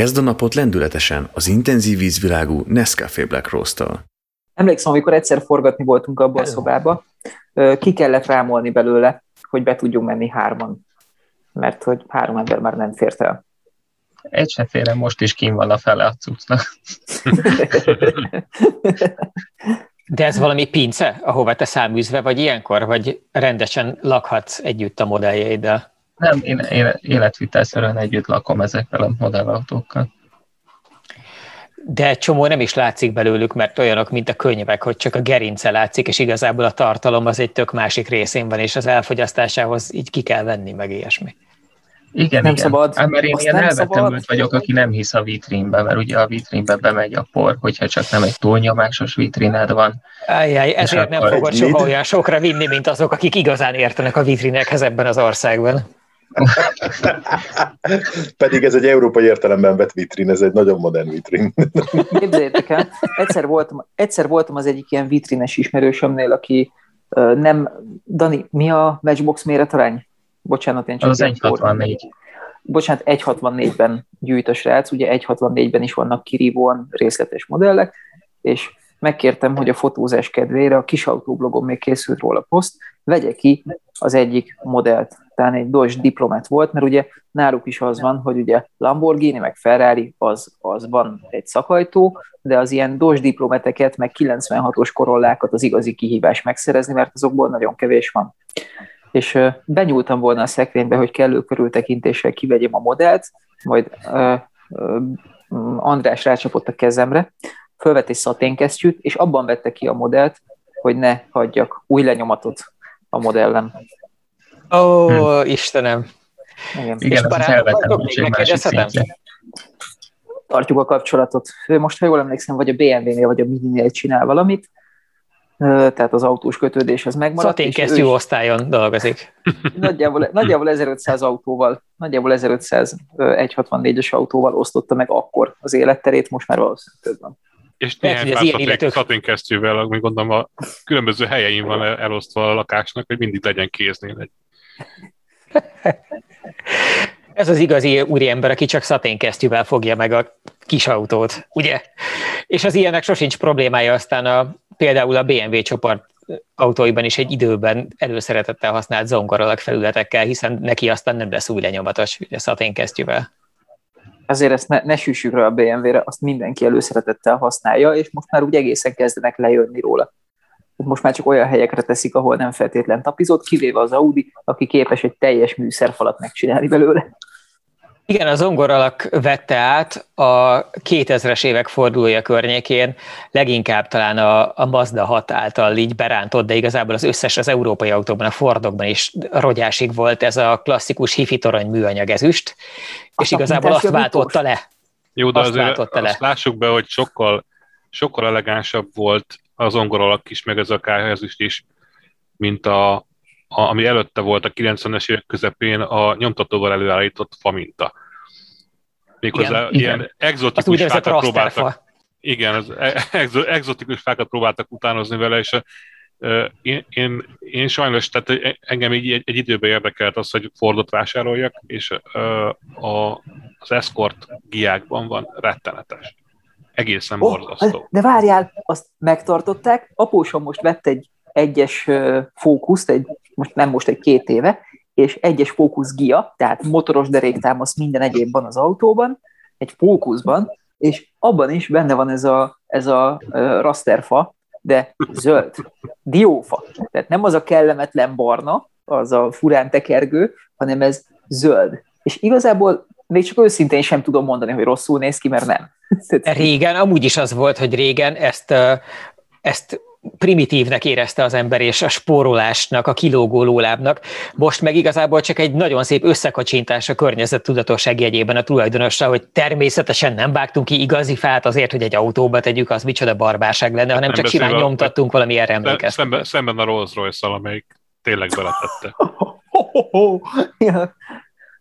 Kezd a napot lendületesen az intenzív vízvilágú Nescafé Black Roast-tal. Emlékszem, amikor egyszer forgatni voltunk abban a szobába, ki kellett rámolni belőle, hogy be tudjunk menni hárman, mert hogy három ember már nem fért el. Egy se férem, most is kín van a fele a cuccnak. De ez valami pince, ahova te száműzve vagy ilyenkor, vagy rendesen lakhatsz együtt a modelljeiddel? Nem, én, életvitelszerűen együtt lakom ezekkel a modellautókkal. De egy csomó nem is látszik belőlük, mert olyanok, mint a könyvek, hogy csak a gerince látszik, és igazából a tartalom az egy tök másik részén van, és az elfogyasztásához így ki kell venni, meg ilyesmi. Igen, nem igen. szabad. Hát, mert én ilyen elvetemült vagyok, aki nem hisz a vitrínbe, mert ugye a vitrínbe bemegy a por, hogyha csak nem egy túlnyomásos vitríned van. Ajjaj, ezért nem fogod soha olyan sokra vinni, mint azok, akik igazán értenek a vitrinekhez ebben az országban. Pedig ez egy európai értelemben vett vitrin, ez egy nagyon modern vitrin. Képzeljétek el, egyszer voltam, egyszer voltam az egyik ilyen vitrines ismerősömnél, aki nem, Dani, mi a matchbox méretarány? Bocsánat, én csak... Az 1,64. Bocsánat, 1,64-ben gyűjt a srác, ugye 1,64-ben is vannak kirívóan részletes modellek, és megkértem, hogy a fotózás kedvére a kis autóblogon még készült róla poszt, vegye ki az egyik modellt. Tehát egy Dodge Diplomat volt, mert ugye náluk is az van, hogy ugye Lamborghini, meg Ferrari, az, az van egy szakajtó, de az ilyen Dodge Diplomateket, meg 96-os korollákat az igazi kihívás megszerezni, mert azokból nagyon kevés van és benyúltam volna a szekrénybe, hogy kellő körültekintéssel kivegyem a modellt, majd András rácsapott a kezemre, fölvett egy szaténkesztyűt, és abban vette ki a modellt, hogy ne hagyjak új lenyomatot a modellem. Ó, oh, hm. Istenem! Igen, Igen és barátok Tartjuk a kapcsolatot. Ő most, ha jól emlékszem, vagy a BMW-nél, vagy a Mini-nél csinál valamit, tehát az autós kötődés az megmaradt. Szaténkesztyű osztályon dolgozik. Nagyjából, nagyjából 1500 autóval, nagyjából 1500 164-es autóval osztotta meg akkor az életterét, most már valószínűleg több van. És néhány pár illetők... szaténkesztyűvel, ami gondolom a különböző helyein van elosztva a lakásnak, hogy mindig legyen kéznél egy. Ez az igazi úriember, aki csak szaténkesztyűvel fogja meg a kis autót, ugye? És az ilyenek sosincs problémája aztán a, például a BMW csoport autóiban is egy időben előszeretettel használt zongoralak felületekkel, hiszen neki aztán nem lesz új lenyomatos ugye, szaténkesztyűvel. Azért ezt ne, ne süssük rá a BMW-re, azt mindenki előszeretettel használja, és most már úgy egészen kezdenek lejönni róla. Most már csak olyan helyekre teszik, ahol nem feltétlen tapizott, kivéve az Audi, aki képes egy teljes műszerfalat megcsinálni belőle. Igen, az zongoralak vette át a 2000-es évek fordulója környékén, leginkább talán a, a Mazda 6 által így berántott, de igazából az összes az európai autóban, a Fordokban is rogyásig volt ez a klasszikus hifi torony műanyag ezüst, és igazából azt váltotta le. Jó, de azt azért azt le. lássuk be, hogy sokkal, sokkal elegánsabb volt az zongoralak is, meg ez a kárhezüst is, mint a, a, ami előtte volt a 90-es évek közepén a nyomtatóval előállított faminta. Méghozzá igen, ilyen igen. exotikus fákat próbáltak. Igen, az e- exo, exotikus fákat próbáltak utánozni vele, és én, én, én sajnos, tehát engem így egy, egy időben érdekelt az, hogy Fordot vásároljak, és a, az Escort giákban van rettenetes. Egészen oh, borzasztó. De várjál, azt megtartották, apósom most vett egy egyes fókuszt, egy, most nem most egy két éve, és egyes fókusz gia, tehát motoros deréktámasz minden egyéb van az autóban, egy fókuszban, és abban is benne van ez a, ez a rasterfa, de zöld, diófa. Tehát nem az a kellemetlen barna, az a furán tekergő, hanem ez zöld. És igazából még csak őszintén sem tudom mondani, hogy rosszul néz ki, mert nem. Régen, amúgy is az volt, hogy régen ezt, ezt primitívnek érezte az ember, és a spórolásnak, a kilógó lólábnak. Most meg igazából csak egy nagyon szép összekacsintás a környezet tudatosság jegyében a tulajdonossal, hogy természetesen nem vágtunk ki igazi fát azért, hogy egy autóba tegyük, az micsoda barbárság lenne, hanem csak simán nyomtattunk valami erre emlékeztetni. Szemben, szemben a Rolls Royce-szal, amelyik tényleg beletette.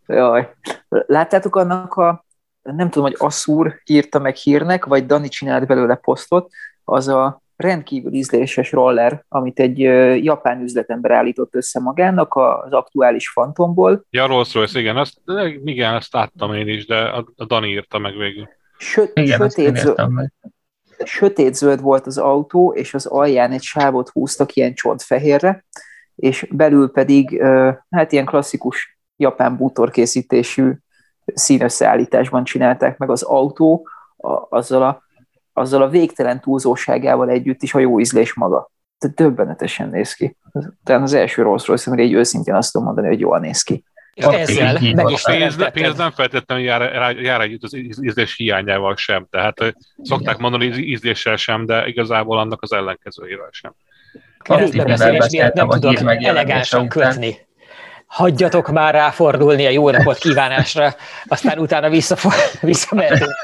Jaj. Láttátok annak a, nem tudom, hogy Asszúr írta meg hírnek, vagy Dani csinált belőle posztot, az a rendkívül ízléses roller, amit egy japán üzletember állított össze magának az aktuális Phantomból. Ja, Rolls Royce, igen, azt, igen, ezt láttam én is, de a, a Dani írta meg végül. Sö- igen, sötét, zöld, sötét zöld volt az autó, és az alján egy sávot húztak ilyen csontfehérre, és belül pedig hát ilyen klasszikus japán bútorkészítésű színösszeállításban csinálták meg az autó, a, azzal, a, azzal a végtelen túlzóságával együtt is a jó ízlés maga. Tehát döbbenetesen néz ki. Tehát az első Rolls Royce, amire egy őszintén azt tudom mondani, hogy jól néz ki. És ezzel meg is pénz, pénz nem feltétlenül jár, jár együtt az ízlés hiányával sem. Tehát szokták mondani ízléssel sem, de igazából annak az ellenkezőjével sem. Keresztbeszélés miatt nem tudok elegánsan kötni hagyjatok már ráfordulni a jó napot kívánásra, aztán utána visszamentünk.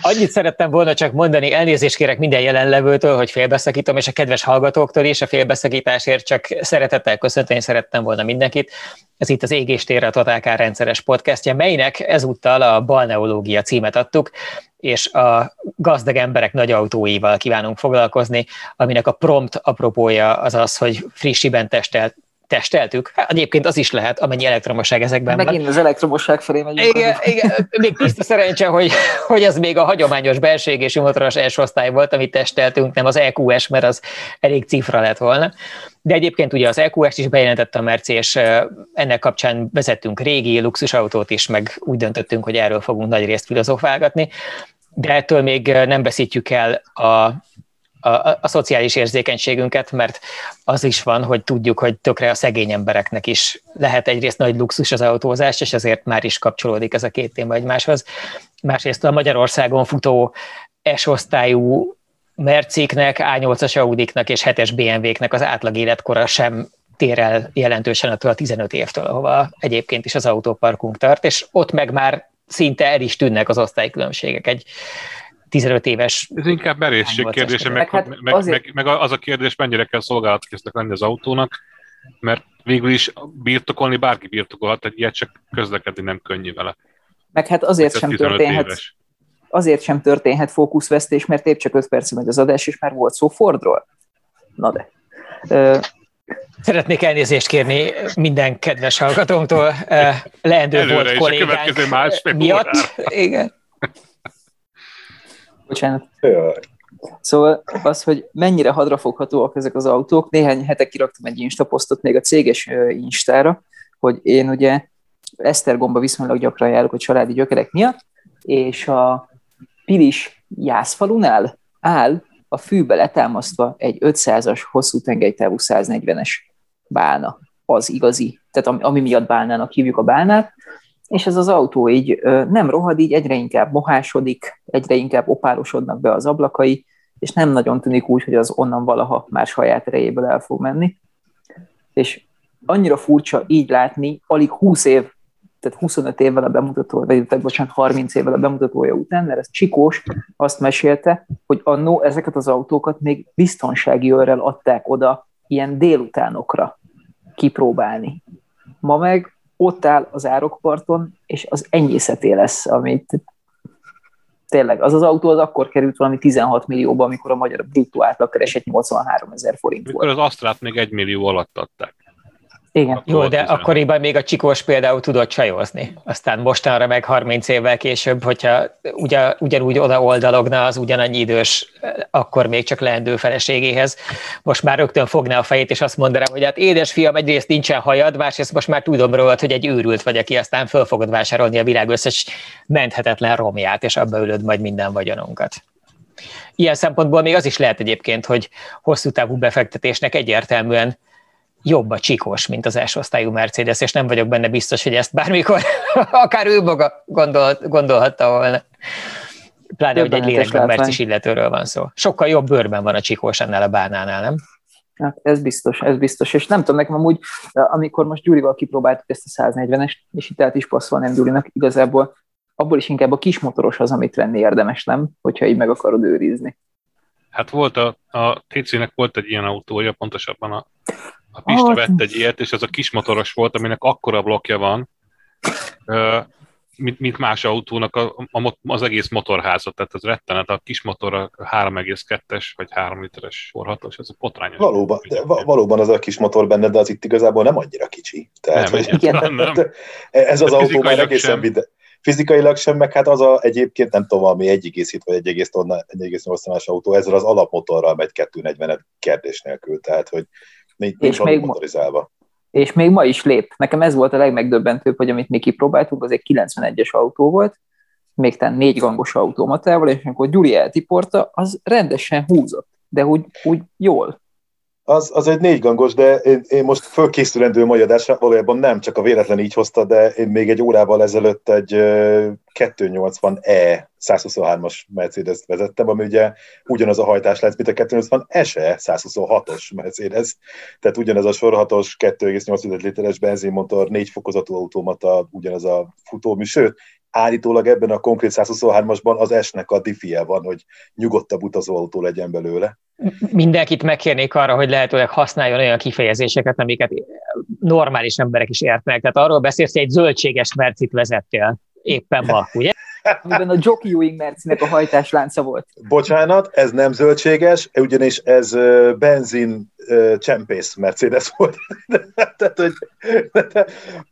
Annyit szerettem volna csak mondani, elnézést kérek minden jelenlevőtől, hogy félbeszakítom, és a kedves hallgatóktól is a félbeszakításért csak szeretettel köszönteni szerettem volna mindenkit. Ez itt az Égéstérre a Totálkár rendszeres podcastja, melynek ezúttal a balneológia címet adtuk, és a gazdag emberek nagy autóival kívánunk foglalkozni, aminek a prompt apropója az az, hogy frissiben testelt testeltük. Hát egyébként az is lehet, amennyi elektromosság ezekben Megint van. Megint az elektromosság felé megyünk. Igen, igen, még tiszta szerencse, hogy, hogy ez még a hagyományos belségésű motoros első osztály volt, amit testeltünk, nem az EQS, mert az elég cifra lett volna. De egyébként ugye az EQS-t is bejelentette a Merci, és ennek kapcsán vezettünk régi luxusautót is, meg úgy döntöttünk, hogy erről fogunk nagy részt filozofálgatni, de ettől még nem veszítjük el a a, a, a szociális érzékenységünket, mert az is van, hogy tudjuk, hogy tökre a szegény embereknek is lehet egyrészt nagy luxus az autózás, és ezért már is kapcsolódik ez a két téma egymáshoz. Másrészt a Magyarországon futó S-osztályú Merciknek, A8-as Audiknak és 7-es BMW-knek az átlag életkora sem tér el jelentősen attól a 15 évtől, ahova egyébként is az autóparkunk tart, és ott meg már szinte el is tűnnek az osztálykülönbségek. Egy 15 éves... Ez inkább merészség kérdése, meg, hát meg, azért... meg, meg, az a kérdés, mennyire kell szolgálatkésznek lenni az autónak, mert végül is birtokolni bárki birtokolhat, egy ilyet csak közlekedni nem könnyű vele. Meg hát azért sem történhet, éves. azért sem történhet fókuszvesztés, mert épp csak 5 perc megy az adás, és már volt szó Fordról. Na de. Szeretnék elnézést kérni minden kedves hallgatómtól, leendő Előre volt kollégánk miatt. Igen bocsánat. Jaj. Szóval az, hogy mennyire hadrafoghatóak ezek az autók, néhány hete kiraktam egy Insta posztot még a céges Instára, hogy én ugye Esztergomba viszonylag gyakran járok a családi gyökerek miatt, és a Pilis jászfalunál áll a fűbe letámasztva egy 500-as hosszú tengelytávú 140-es bálna, az igazi, tehát ami, ami miatt bálnának hívjuk a bálnát, és ez az autó így nem rohad, így egyre inkább mohásodik, egyre inkább opálosodnak be az ablakai, és nem nagyon tűnik úgy, hogy az onnan valaha már saját erejéből el fog menni. És annyira furcsa így látni, alig 20 év, tehát 25 évvel a bemutató, vagy tehát bocsánat, 30 évvel a bemutatója után, mert ez Csikós azt mesélte, hogy annó ezeket az autókat még biztonsági őrrel adták oda ilyen délutánokra kipróbálni. Ma meg ott áll az árokparton, és az enyészeté lesz, amit tényleg, az az autó az akkor került valami 16 millióba, amikor a magyar bruttó átlagkereset 83 ezer forint volt. Mikor az Astrát még egy millió alatt adták. Igen. Jó, de akkoriban még a csikós például tudott csajozni. Aztán mostanra meg 30 évvel később, hogyha ugyan, ugyanúgy oda oldalogna az ugyanannyi idős, akkor még csak leendő feleségéhez, most már rögtön fogná a fejét, és azt mondaná, hogy hát édesfiam, egyrészt nincsen hajad, másrészt most már tudom róla, hogy egy őrült vagy, aki aztán föl fogod vásárolni a világ összes menthetetlen romját, és abba ülöd majd minden vagyonunkat. Ilyen szempontból még az is lehet egyébként, hogy hosszú távú befektetésnek egyértelműen jobb a csikós, mint az első osztályú Mercedes, és nem vagyok benne biztos, hogy ezt bármikor akár ő maga gondol, gondolhatta volna. Pláne, hogy egy lélekben mercis illetőről van szó. Sokkal jobb bőrben van a csikós annál a bánánál, nem? Hát ez biztos, ez biztos. És nem tudom, nekem amúgy, amikor most Gyurival kipróbáltuk ezt a 140-est, és itt át is passzol nem Gyurinak, igazából abból is inkább a kismotoros az, amit venni érdemes, nem? Hogyha így meg akarod őrizni. Hát volt a, a TC-nek volt egy ilyen autója, pontosabban a a Pista ah, vett egy ilyet, és ez a kismotoros volt, aminek akkora blokja van, mint, mint más autónak a, a, az egész motorházat, tehát az rettenet, a kis motor a 3,2-es vagy 3 literes forhatos, ez a potrányos. Valóban, de, valóban az a kis motor benne, de az itt igazából nem annyira kicsi. Tehát, nem, hogy, igen, nem. Ez az autó már egészen vide, fizikailag sem, meg hát az a egyébként nem tudom, valami 1,7 vagy 1,8 tonnás autó, ezzel az alapmotorral megy 240 kérdés nélkül, tehát hogy nincs, nincs még motorizálva és még ma is lép. Nekem ez volt a legmegdöbbentőbb, hogy amit mi kipróbáltunk, az egy 91-es autó volt, még talán négy gangos automatával, és amikor Gyuri eltiporta, az rendesen húzott, de úgy, úgy jól az, az egy négy gangos, de én, én most fölkészülendő mai adásra, valójában nem, csak a véletlen így hozta, de én még egy órával ezelőtt egy 280E 123-as Mercedes-t vezettem, ami ugye ugyanaz a hajtás lesz, mint a 280 SE 126-os Mercedes, tehát ugyanez a sorhatos 2,8 literes benzinmotor, négy fokozatú automata, ugyanaz a futómű, sőt, állítólag ebben a konkrét 123-asban az S-nek a diffie van, hogy nyugodtabb utazóautó legyen belőle mindenkit megkérnék arra, hogy lehetőleg használjon olyan kifejezéseket, amiket normális emberek is értnek. Tehát arról beszélsz, hogy egy zöldséges mercit vezettél éppen ma, ugye? Amiben a Jockeying Mercinek a hajtáslánca volt. Bocsánat, ez nem zöldséges, ugyanis ez benzin csempész Mercedes volt. Tehát, hogy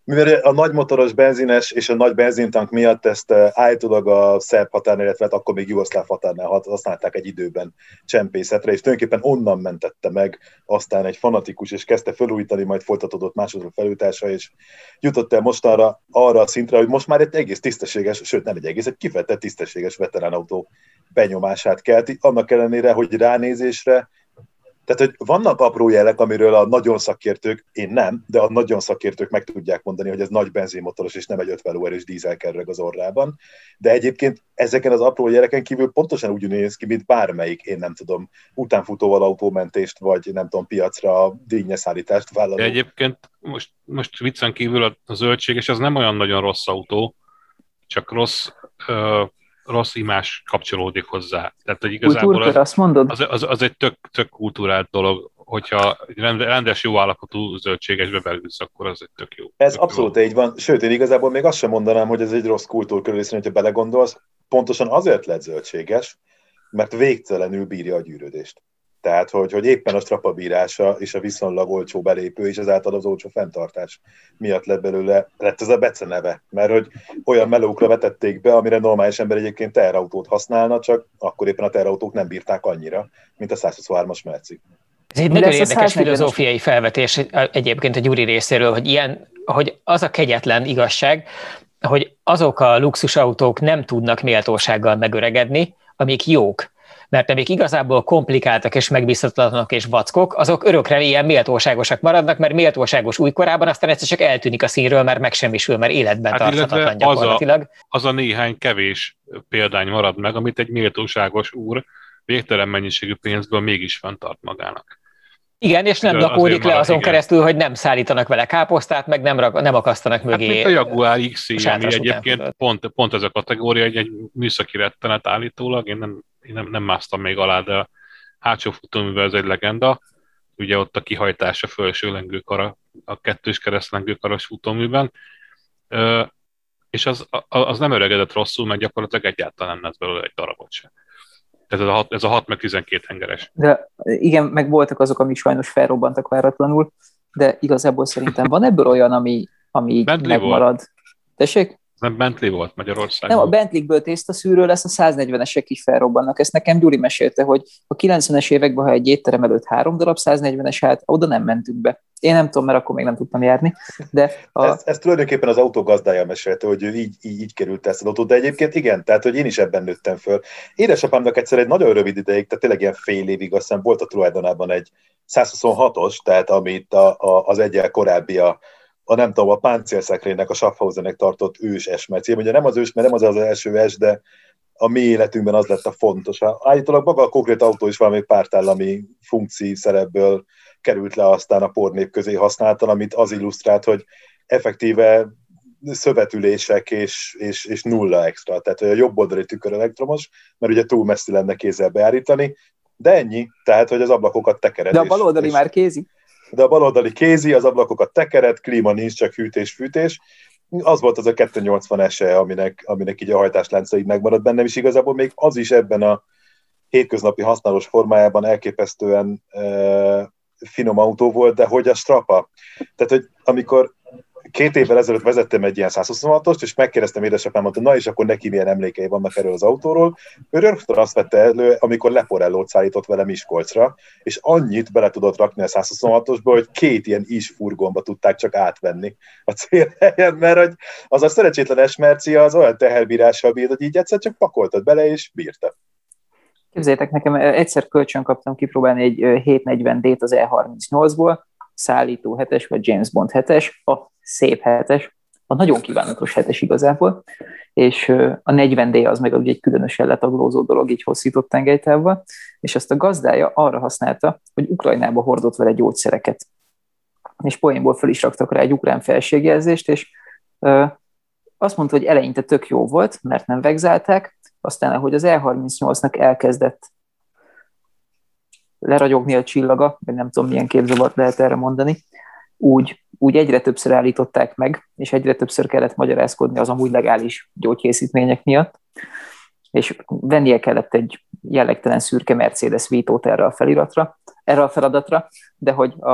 mivel a nagy motoros benzines és a nagy benzintank miatt ezt állítólag a szerb határnál, illetve hát akkor még jugoszláv határnál használták egy időben csempészetre, és tulajdonképpen onnan mentette meg aztán egy fanatikus, és kezdte felújítani, majd folytatódott másodra felújítása, és jutott el most arra, arra a szintre, hogy most már egy egész tisztességes, sőt nem egy egész, egy kifejezett tisztességes veteránautó benyomását kelti, annak ellenére, hogy ránézésre tehát, hogy vannak apró jelek, amiről a nagyon szakértők, én nem, de a nagyon szakértők meg tudják mondani, hogy ez nagy benzinmotoros, és nem egy 50 lóerős dízel kerül az orrában. De egyébként ezeken az apró jeleken kívül pontosan úgy néz ki, mint bármelyik, én nem tudom, utánfutóval autómentést, vagy nem tudom, piacra díjnyeszállítást vállaló. De egyébként most, most viccen kívül a zöldség, és ez nem olyan nagyon rossz autó, csak rossz rossz imás kapcsolódik hozzá. Tehát, hogy igazából az, azt mondod? Az, az, az, egy tök, tök kultúrált dolog, hogyha rendes, jó állapotú zöldségesbe belülsz, akkor az egy tök jó. Ez tök abszolút jó. így van. Sőt, én igazából még azt sem mondanám, hogy ez egy rossz kultúrkörül, hiszen, hogyha belegondolsz, pontosan azért lett zöldséges, mert végtelenül bírja a gyűrődést. Tehát, hogy, hogy éppen a strapabírása és a viszonylag olcsó belépő és ezáltal az olcsó fenntartás miatt lett belőle, lett ez a Bece neve. Mert hogy olyan melókra vetették be, amire normális ember egyébként terautót használna, csak akkor éppen a terautók nem bírták annyira, mint a 123-as Merci. Ez egy nagyon érdekes filozófiai felvetés egyébként a Gyuri részéről, hogy ilyen, hogy az a kegyetlen igazság, hogy azok a luxusautók nem tudnak méltósággal megöregedni, amik jók mert amik igazából komplikáltak és megbízhatatlanok és vackok, azok örökre ilyen méltóságosak maradnak, mert méltóságos újkorában aztán egyszer csak eltűnik a színről, mert megsemmisül, mert életben hát tarthatatlan gyakorlatilag. Az a, az a néhány kevés példány marad meg, amit egy méltóságos úr végtelen mennyiségű pénzből mégis fenntart magának. Igen, és nem nakódik le azon igen. keresztül, hogy nem szállítanak vele káposztát, meg nem, rak, nem akasztanak mögé. Hát mint a Jaguar XC, ami egyébként pont, pont ez a kategória, egy, egy műszaki rettenet állítólag, én nem én nem, nem másztam még alá, de a hátsó futóművel ez egy legenda. Ugye ott a kihajtása felső lengőkara, a kettős kereszt lengőkaras futóműben. Ö, és az, az nem öregedett rosszul, mert gyakorlatilag egyáltalán nem lesz belőle egy darabot sem. Tehát ez a 6, ez a 6 meg 12 hengeres. De igen, meg voltak azok, amik sajnos felrobbantak váratlanul, de igazából szerintem van ebből olyan, ami, ami így megmarad. Volt. Tessék? Nem Bentley volt Magyarországon. Nem, a Bentley-ből tésztaszűrő lesz, a 140-esek is felrobbannak. Ezt nekem Gyuri mesélte, hogy a 90-es években, ha egy étterem előtt három darab 140-es hát oda nem mentünk be. Én nem tudom, mert akkor még nem tudtam járni. De a... ez, ez, tulajdonképpen az autó gazdája mesélte, hogy ő így, így, így került ezt az autót, de egyébként igen, tehát hogy én is ebben nőttem föl. Édesapámnak egyszer egy nagyon rövid ideig, tehát tényleg ilyen fél évig, azt hiszem volt a tulajdonában egy 126-os, tehát amit a, a, az egyel korábbi a, a nem tudom, a páncélszekrénynek, a Schaffhausennek tartott ős esmercé. Ugye nem az ős, mert nem az az első es, de a mi életünkben az lett a fontos. Állítólag maga a konkrét autó is valami pártállami funkció szerepből került le aztán a pornép közé használtan, amit az illusztrált, hogy effektíve szövetülések és, és, és nulla extra. Tehát a jobb oldali tükör elektromos, mert ugye túl messzi lenne kézzel beállítani, de ennyi, tehát hogy az ablakokat tekered. De a bal oldali és, már kézi de a baloldali kézi, az ablakokat tekered, klíma nincs, csak hűtés-fűtés, az volt az a 280 ese, aminek, aminek így a hajtáslánca így megmaradt bennem, és igazából még az is ebben a hétköznapi használós formájában elképesztően e, finom autó volt, de hogy a strapa. Tehát, hogy amikor két évvel ezelőtt vezettem egy ilyen 126-ost, és megkérdeztem édesapámat, hogy na és akkor neki milyen emlékei vannak erről az autóról. Ő rögtön azt vette elő, amikor Leporellót szállított vele Miskolcra, és annyit bele tudott rakni a 126-osba, hogy két ilyen is furgonba tudták csak átvenni a célhelyen, mert hogy az a szerencsétlen esmercia az olyan teherbírással bírt, hogy így egyszer csak pakoltad bele, és bírta. Képzeljétek, nekem egyszer kölcsön kaptam kipróbálni egy 740D-t az E38-ból, szállító hetes, vagy James Bond hetes, a szép hetes, a nagyon kívánatos hetes igazából, és a 40D az meg ugye egy különösen letaglózó dolog, így hosszított tengelytávval, és azt a gazdája arra használta, hogy Ukrajnába hordott vele gyógyszereket. És poénból fel is raktak rá egy ukrán felségjelzést, és ö, azt mondta, hogy eleinte tök jó volt, mert nem vegzálták, aztán ahogy az E38-nak elkezdett leragyogni a csillaga, vagy nem tudom milyen képzavart lehet erre mondani, úgy, úgy egyre többször állították meg, és egyre többször kellett magyarázkodni az amúgy legális gyógykészítmények miatt, és vennie kellett egy jellegtelen szürke Mercedes Vito-t erre a feliratra, erre a feladatra, de hogy a,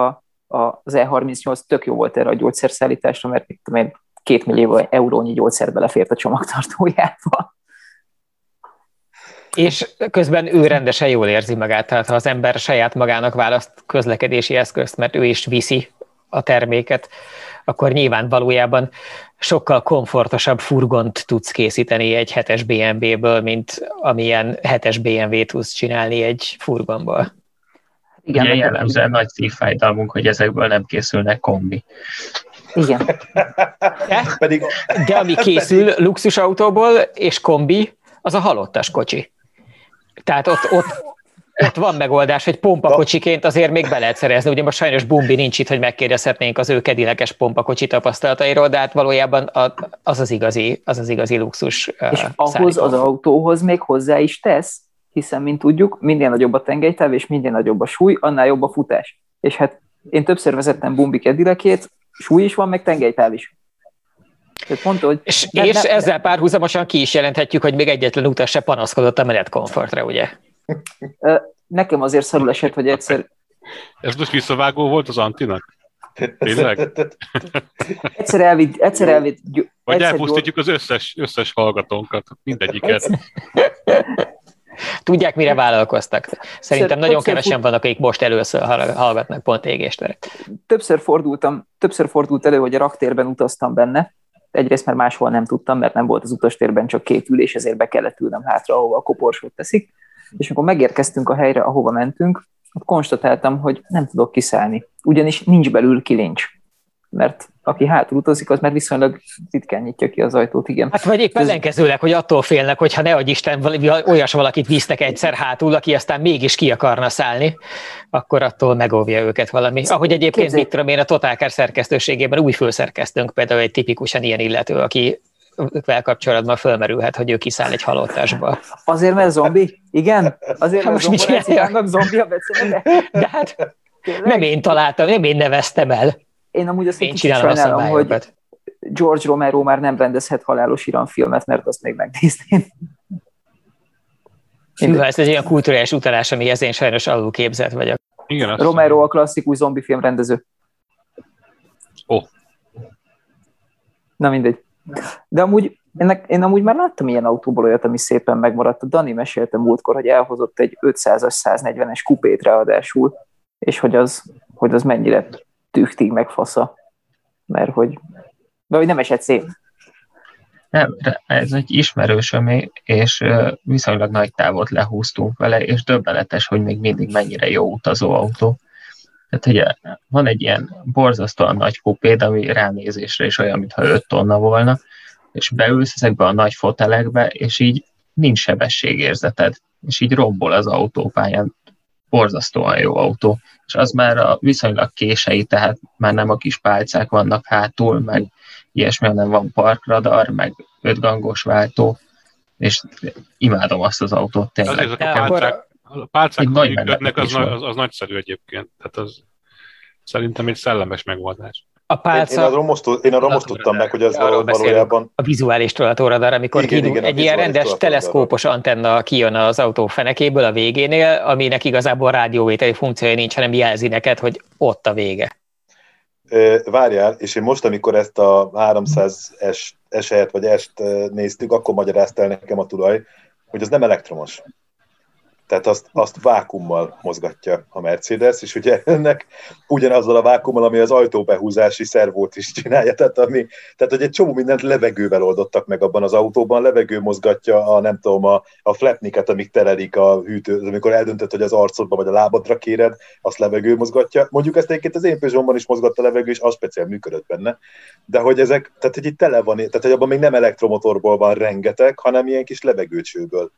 a, az E38 tök jó volt erre a gyógyszerszállításra, mert mit tudom két millió eurónyi gyógyszer belefért a csomagtartójába. És közben ő rendesen jól érzi magát, tehát ha az ember saját magának választ közlekedési eszközt, mert ő is viszi a terméket, akkor nyilván valójában sokkal komfortosabb furgont tudsz készíteni egy hetes BMW-ből, mint amilyen hetes BMW tudsz csinálni egy furgonból. Igen, Ugye jellemzően nagy szívfájdalmunk, hogy ezekből nem készülnek kombi. Igen. De, Pedig... de ami készül luxusautóból és kombi, az a halottas kocsi. Tehát ott, ott, ott van megoldás, hogy pompakocsiként azért még be lehet szerezni. Ugye most sajnos Bumbi nincs itt, hogy megkérdezhetnénk az ő kedilekes pompakocsi tapasztalatairól, de hát valójában az az igazi, az az igazi luxus. És ahhoz az autóhoz még hozzá is tesz, hiszen, mint tudjuk, minden nagyobb a tengelytáv, és minden nagyobb a súly, annál jobb a futás. És hát én többször vezettem Bumbi kedilekét, súly is van, meg tengelytáv is. Tehát mondta, hogy és, ne, és ne, ezzel párhuzamosan ki is jelenthetjük, hogy még egyetlen utas se panaszkodott a menetkomfortra, ugye? Nekem azért szarul esett, hogy egyszer... Ez most visszavágó volt az Antinak? Tényleg? egyszer elvitt... Egyszer elvitt Vagy elpusztítjuk az összes, összes hallgatónkat, mindegyiket. Tudják, mire vállalkoztak. Szerintem nagyon kevesen fut... vannak, akik most először hallgatnak pont égéstere. Többször fordultam, többször fordult elő, hogy a raktérben utaztam benne, egyrészt mert máshol nem tudtam, mert nem volt az utastérben csak két ülés, ezért be kellett ülnem hátra, ahova a koporsót teszik. És amikor megérkeztünk a helyre, ahova mentünk, ott konstatáltam, hogy nem tudok kiszállni, ugyanis nincs belül kilincs. Mert aki hátul utazik, az már viszonylag ritkán nyitja ki az ajtót, igen. Hát vagy épp ellenkezőleg, hogy attól félnek, hogy ha ne adj Isten, olyas valakit visznek egyszer hátul, aki aztán mégis ki akarna szállni, akkor attól megóvja őket valami. Ahogy egyébként, Képzel... mit tudom én, a Totálkár szerkesztőségében új főszerkesztőnk például egy tipikusan ilyen illető, aki vel kapcsolatban fölmerülhet, hogy ő kiszáll egy halottásba. Azért, mert zombi? Igen? Azért, mert most zomboráciának zombi a becéne? De hát nem én találtam, nem én neveztem el. Én amúgy azt én csinálom sajnálom, hogy George Romero már nem rendezhet halálos filmet, mert azt még megnézném. Hű, ez egy olyan kulturális utalás, ez én sajnos alul képzett vagyok. Igen, Romero a klasszikus zombifilm rendező. Ó. Oh. Na mindegy. De amúgy én, én amúgy már láttam ilyen autóból olyat, ami szépen megmaradt. A Dani mesélte múltkor, hogy elhozott egy 500-as, 140-es kupét ráadásul, és hogy az, hogy az mennyire tüchtig meg fasza. Mert hogy, de hogy nem esett szép. Nem, ez egy ismerősöm, és viszonylag nagy távot lehúztunk vele, és döbbenetes, hogy még mindig mennyire jó utazó autó. Tehát ugye van egy ilyen borzasztóan nagy kupéd, ami ránézésre is olyan, mintha 5 tonna volna, és beülsz ezekbe a nagy fotelekbe, és így nincs sebességérzeted, és így robbol az autópályán. Borzasztóan jó autó. És az már a viszonylag kései, tehát már nem a kis pálcák vannak hátul, meg ilyesmi, nem van parkradar, meg ötgangos váltó, és imádom azt az autót tényleg. Azért a pálcák, a pálcák működnek, az, az, az nagyszerű egyébként. Tehát az szerintem egy szellemes megoldás. A pálca... Én, én arról most, én arról most tudtam meg, hogy ez valójában... A vizuális tolatóradar, amikor Igen, kidug, igen, egy ilyen rendes teleszkópos antenna kijön az autó fenekéből a végénél, aminek igazából rádióvételi funkciója nincs, hanem jelzi neked, hogy ott a vége. Várjál, és én most, amikor ezt a 300S eset vagy est néztük, akkor magyarázta el nekem a tulaj, hogy az nem elektromos. Tehát azt, azt vákummal mozgatja a Mercedes, és ugye ennek ugyanazzal a vákummal, ami az ajtóbehúzási szervót is csinálja, tehát, ami, tehát hogy egy csomó mindent levegővel oldottak meg abban az autóban, levegő mozgatja a, nem tudom, a, a flapniket, amik telelik a hűtő, amikor eldöntött, hogy az arcodba vagy a lábadra kéred, azt levegő mozgatja. Mondjuk ezt egyébként az én Peugeot-ban is mozgatta a levegő, és az speciál működött benne. De hogy ezek, tehát hogy itt tele van, tehát hogy abban még nem elektromotorból van rengeteg, hanem ilyen kis levegőcsőből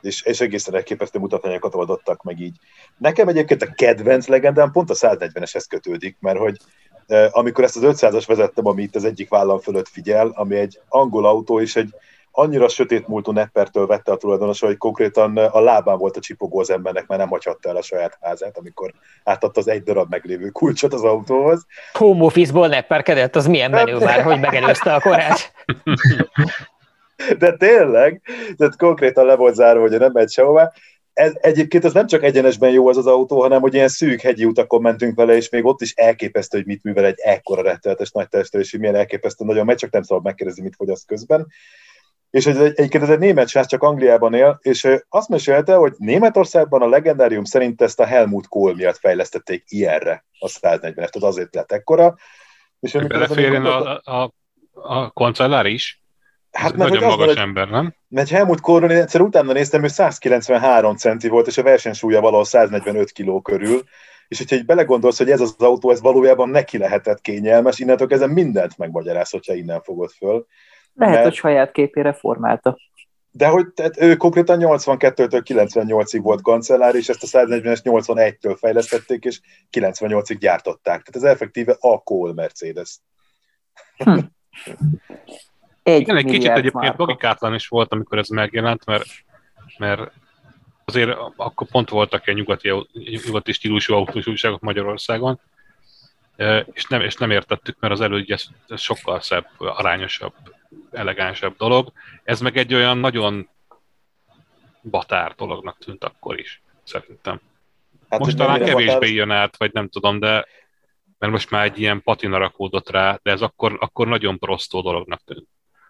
és, és egészen elképesztő mutatványokat oldottak meg így. Nekem egyébként a kedvenc legendám pont a 140-eshez kötődik, mert hogy amikor ezt az 500-as vezettem, ami itt az egyik vállam fölött figyel, ami egy angol autó, és egy annyira sötét múltú neppertől vette a tulajdonos, hogy konkrétan a lábán volt a csipogó az embernek, mert nem hagyhatta el a saját házát, amikor átadta az egy darab meglévő kulcsot az autóhoz. Home office-ból nepperkedett, az milyen menő már, hogy megelőzte a korát. De tényleg, tehát konkrétan le volt zárva, hogy nem megy sehová. Ez, egyébként ez nem csak egyenesben jó az az autó, hanem hogy ilyen szűk hegyi utakon mentünk vele, és még ott is elképesztő, hogy mit művel egy ekkora retteltes nagy testre, és hogy milyen elképesztő nagyon megy, csak nem szabad megkérdezni, mit fogyaszt közben. És hogy egy- egyébként ez egy német srác, csak Angliában él, és azt mesélte, hogy Németországban a legendárium szerint ezt a Helmut Kohl miatt fejlesztették ilyenre, a 140-es, tehát azért lett ekkora. És az, beleférjen a, a, a kancellár is? Hát, mert nagyon magas van, hogy- ember, nem? mert Helmut Kohlról én egyszer utána néztem, ő 193 centi volt, és a versenysúlya valahol 145 kiló körül, és hogyha így belegondolsz, hogy ez az autó, ez valójában neki lehetett kényelmes, innentől kezdve mindent megmagyaráz, hogyha innen fogod föl. Lehet, Mert- hogy saját képére formálta. De hogy tehát ő konkrétan 82-től 98-ig volt kancellár, és ezt a 140-es 81-től fejlesztették, és 98-ig gyártották. Tehát ez effektíve a Kohl Mercedes. Egy Igen, egy kicsit egyébként márka. logikátlan is volt, amikor ez megjelent, mert, mert azért akkor pont voltak egy nyugati, nyugati stílusú autós újságok Magyarországon, és nem, és nem értettük, mert az elődje sokkal szebb, arányosabb, elegánsabb dolog. Ez meg egy olyan nagyon batár dolognak tűnt akkor is, szerintem. Hát, most talán kevésbé határos- jön át, vagy nem tudom, de mert most már egy ilyen patina rakódott rá, de ez akkor, akkor nagyon prostó dolognak tűnt.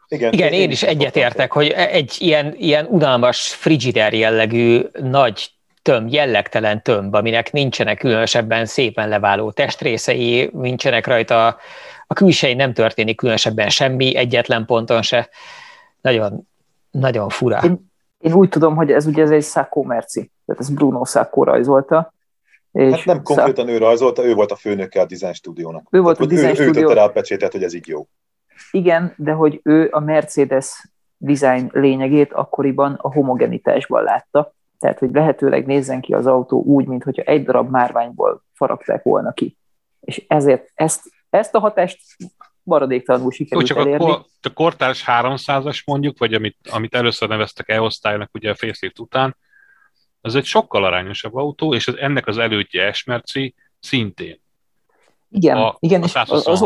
Igen, Igen, én is egyetértek, hogy egy ilyen, ilyen unalmas frigider jellegű nagy tömb, jellegtelen tömb, aminek nincsenek különösebben szépen leváló testrészei, nincsenek rajta, a külsején nem történik különösebben semmi, egyetlen ponton se. Nagyon, nagyon fura. Én, én úgy tudom, hogy ez ugye ez egy Sacco Merci, tehát ez Bruno Sacco rajzolta. És Hát nem konkrétan ő rajzolta, ő volt a főnöke a design stúdiónak. Ő volt a Tehát, design ő, ő stúdió. ütötte rá a pecsétet, hogy ez így jó. Igen, de hogy ő a Mercedes design lényegét akkoriban a homogenitásban látta. Tehát, hogy lehetőleg nézzen ki az autó úgy, mintha egy darab márványból faragták volna ki. És ezért ezt, ezt a hatást maradéktalanul Jó, sikerült csak a, elérni. kor, a kortárs 300-as mondjuk, vagy amit, amit először neveztek E-osztálynak ugye a facelift után, az egy sokkal arányosabb autó, és az, ennek az elődje S-merci szintén. Igen, A, igen a és az,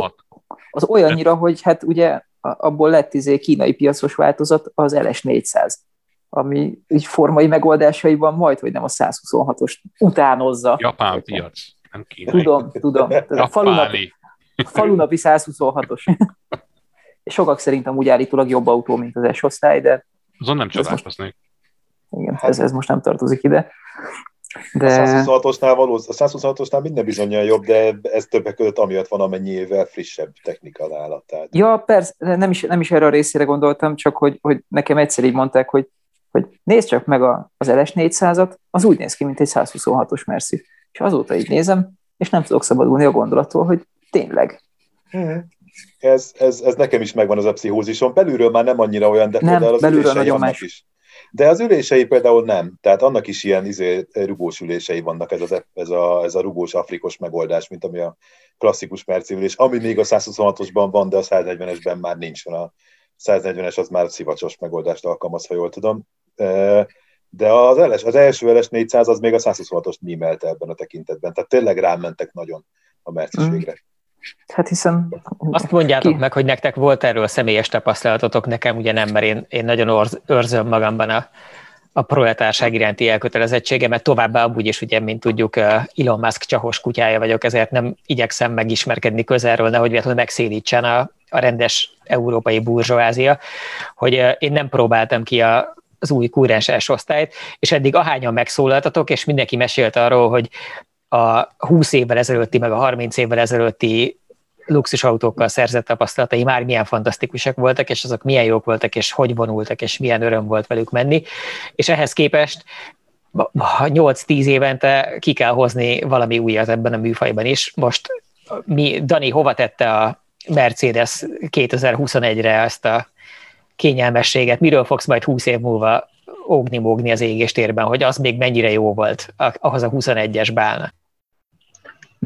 az, 126. az olyannyira, hogy hát ugye abból lett izé kínai piacos változat az LS400, ami így formai megoldásaiban majd, hogy nem a 126-os utánozza. Japán piac, nem kínai. Tudom, tudom. A falunapi, falunapi 126-os. És sokak szerint amúgy állítólag jobb autó, mint az S-osztály, de Azon nem Ez most- csodálkoznék. igen, ez, ez most nem tartozik ide. A De 126-osnál, való, a 126-osnál minden bizonyal jobb, de ez többek között amiatt van, amennyivel frissebb technika nála. Tehát Ja, persze, nem is, nem is erre a részére gondoltam, csak hogy, hogy nekem egyszer így mondták, hogy, hogy nézd csak meg a, az LS400-at, az úgy néz ki, mint egy 126-os Merci. És azóta így nézem, és nem tudok szabadulni a gondolattól, hogy tényleg. ez, ez, ez nekem is megvan az a pszichózison. Belülről már nem annyira olyan, de Nem, például az belülről nagyon más. is. De az ülései például nem. Tehát annak is ilyen izé, rugós ülései vannak, ez, az, ez, a, ez a rugós afrikos megoldás, mint ami a klasszikus merci ülés, ami még a 126-osban van, de a 140-esben már nincs. A 140-es az már szivacsos megoldást alkalmaz, ha jól tudom. De az, LS, az első LS 400 az még a 126-ost mímelte ebben a tekintetben. Tehát tényleg rámentek nagyon a mercis Mm. végre. Hát hiszen... Azt mondjátok ki? meg, hogy nektek volt erről személyes tapasztalatotok, nekem ugye nem, mert én, én nagyon orz, őrzöm magamban a, a proletárság iránti elkötelezettségemet, továbbá amúgy is, ugye, mint tudjuk, Elon Musk csahos kutyája vagyok, ezért nem igyekszem megismerkedni közelről, nehogy véletlenül megszédítsen a, a rendes európai burzsóázia, hogy én nem próbáltam ki a, az új kúrensás osztályt, és eddig ahányan megszólaltatok, és mindenki mesélt arról, hogy a 20 évvel ezelőtti, meg a 30 évvel ezelőtti luxusautókkal szerzett tapasztalatai már milyen fantasztikusak voltak, és azok milyen jók voltak, és hogy vonultak, és milyen öröm volt velük menni. És ehhez képest 8-10 évente ki kell hozni valami újat ebben a műfajban is. Most mi, Dani, hova tette a Mercedes 2021-re ezt a kényelmességet? Miről fogsz majd 20 év múlva ógni-mógni az égéstérben, hogy az még mennyire jó volt ahhoz a 21-es bálnak?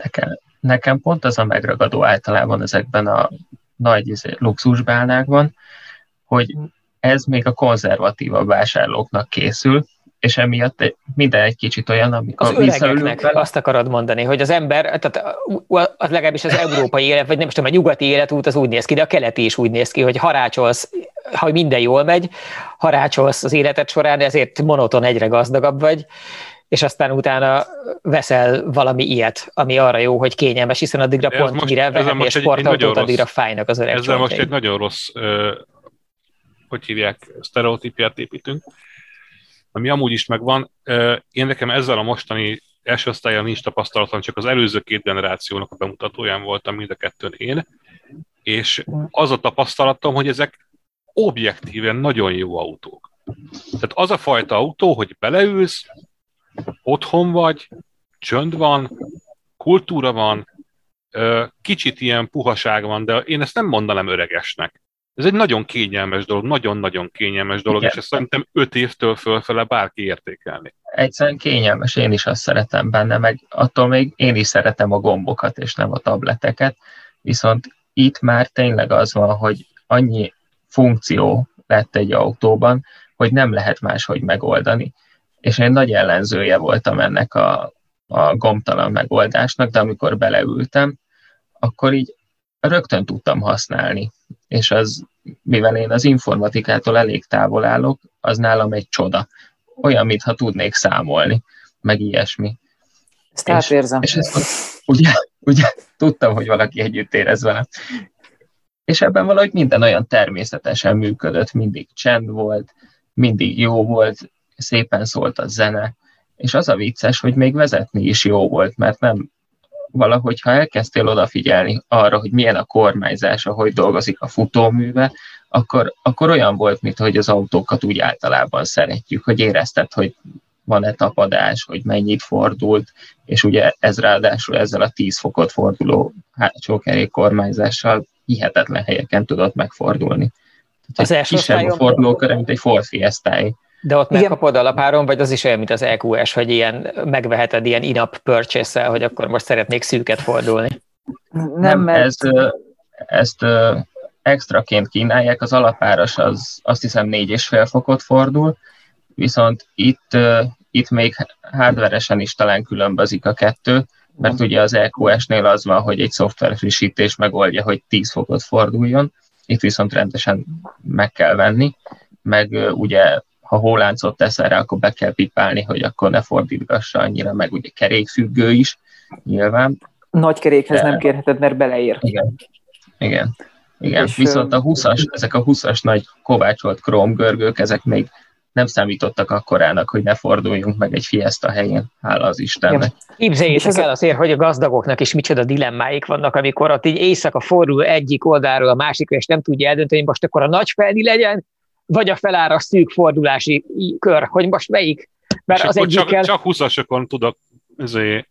Nekem, nekem pont az a megragadó általában ezekben a nagy izé, luxusbálnákban, hogy ez még a konzervatívabb vásárlóknak készül, és emiatt minden egy kicsit olyan, amikor az öregeknek vele. azt akarod mondani, hogy az ember, tehát az legalábbis az európai élet, vagy nem tudom, a nyugati életút az úgy néz ki, de a keleti is úgy néz ki, hogy harácsolsz, ha minden jól megy, harácsolsz az életed során, ezért monoton egyre gazdagabb vagy, és aztán utána veszel valami ilyet, ami arra jó, hogy kényelmes, hiszen addigra ez pont most, mire vehetni és sportautót, addigra fájnak az öreg Ezzel most egy nagyon rossz, uh, hogy hívják, sztereotípiát építünk, ami amúgy is megvan. Uh, én nekem ezzel a mostani első osztályon nincs tapasztalatom, csak az előző két generációnak a bemutatóján voltam mind a kettőn én, és az a tapasztalatom, hogy ezek objektíven nagyon jó autók. Tehát az a fajta autó, hogy beleülsz, otthon vagy, csönd van, kultúra van, kicsit ilyen puhaság van, de én ezt nem mondanám öregesnek. Ez egy nagyon kényelmes dolog, nagyon-nagyon kényelmes dolog, Igen. és ezt szerintem öt évtől fölfele bárki értékelni. Egyszerűen kényelmes, én is azt szeretem benne, meg attól még én is szeretem a gombokat, és nem a tableteket, viszont itt már tényleg az van, hogy annyi funkció lett egy autóban, hogy nem lehet máshogy megoldani és én nagy ellenzője voltam ennek a, a gomtalan megoldásnak, de amikor beleültem, akkor így rögtön tudtam használni. És az, mivel én az informatikától elég távol állok, az nálam egy csoda. Olyan, mintha tudnék számolni, meg ilyesmi. Ezt és, átérzem. És ezt, ugye, ugye, tudtam, hogy valaki együtt érez vele. És ebben valahogy minden olyan természetesen működött, mindig csend volt, mindig jó volt, szépen szólt a zene, és az a vicces, hogy még vezetni is jó volt, mert nem valahogy, ha elkezdtél odafigyelni arra, hogy milyen a kormányzás, hogy dolgozik a futóműve, akkor, akkor olyan volt, mint hogy az autókat úgy általában szeretjük, hogy érezted, hogy van-e tapadás, hogy mennyit fordult, és ugye ez ráadásul ezzel a 10 fokot forduló hátsó kerék kormányzással hihetetlen helyeken tudott megfordulni. Tehát az első kisebb a fordulókör, mint egy Ford fiesta de ott Igen. megkapod alapáron, vagy az is olyan, mint az EQS, hogy ilyen megveheted ilyen in-app purchase hogy akkor most szeretnék szűket fordulni? Nem, Nem mert... ez, ezt extraként kínálják, az alapáras az azt hiszem négy és fél fokot fordul, viszont itt, itt még hardveresen is talán különbözik a kettő, mert ugye az EQS-nél az van, hogy egy szoftver frissítés megoldja, hogy 10 fokot forduljon, itt viszont rendesen meg kell venni, meg ugye ha hóláncot teszel rá, akkor be kell pipálni, hogy akkor ne fordítgassa annyira, meg ugye kerékfüggő is, nyilván. Nagy kerékhez De... nem kérheted, mert beleér. Igen, igen. Igen, és viszont a 20-as, ezek a 20-as nagy kovácsolt krómgörgők, ezek még nem számítottak akkorának, hogy ne forduljunk meg egy fiesta helyén, hála az Istennek. Képzeljétek el azért, hogy a gazdagoknak is micsoda dilemmáik vannak, amikor ott így éjszaka fordul egyik oldalról a másikra, és nem tudja eldönteni, hogy most akkor a nagy felni legyen, vagy a felára szűk fordulási kör, hogy most melyik. Mert és az egyikkel... csak, csak 20-asokon tudok ezért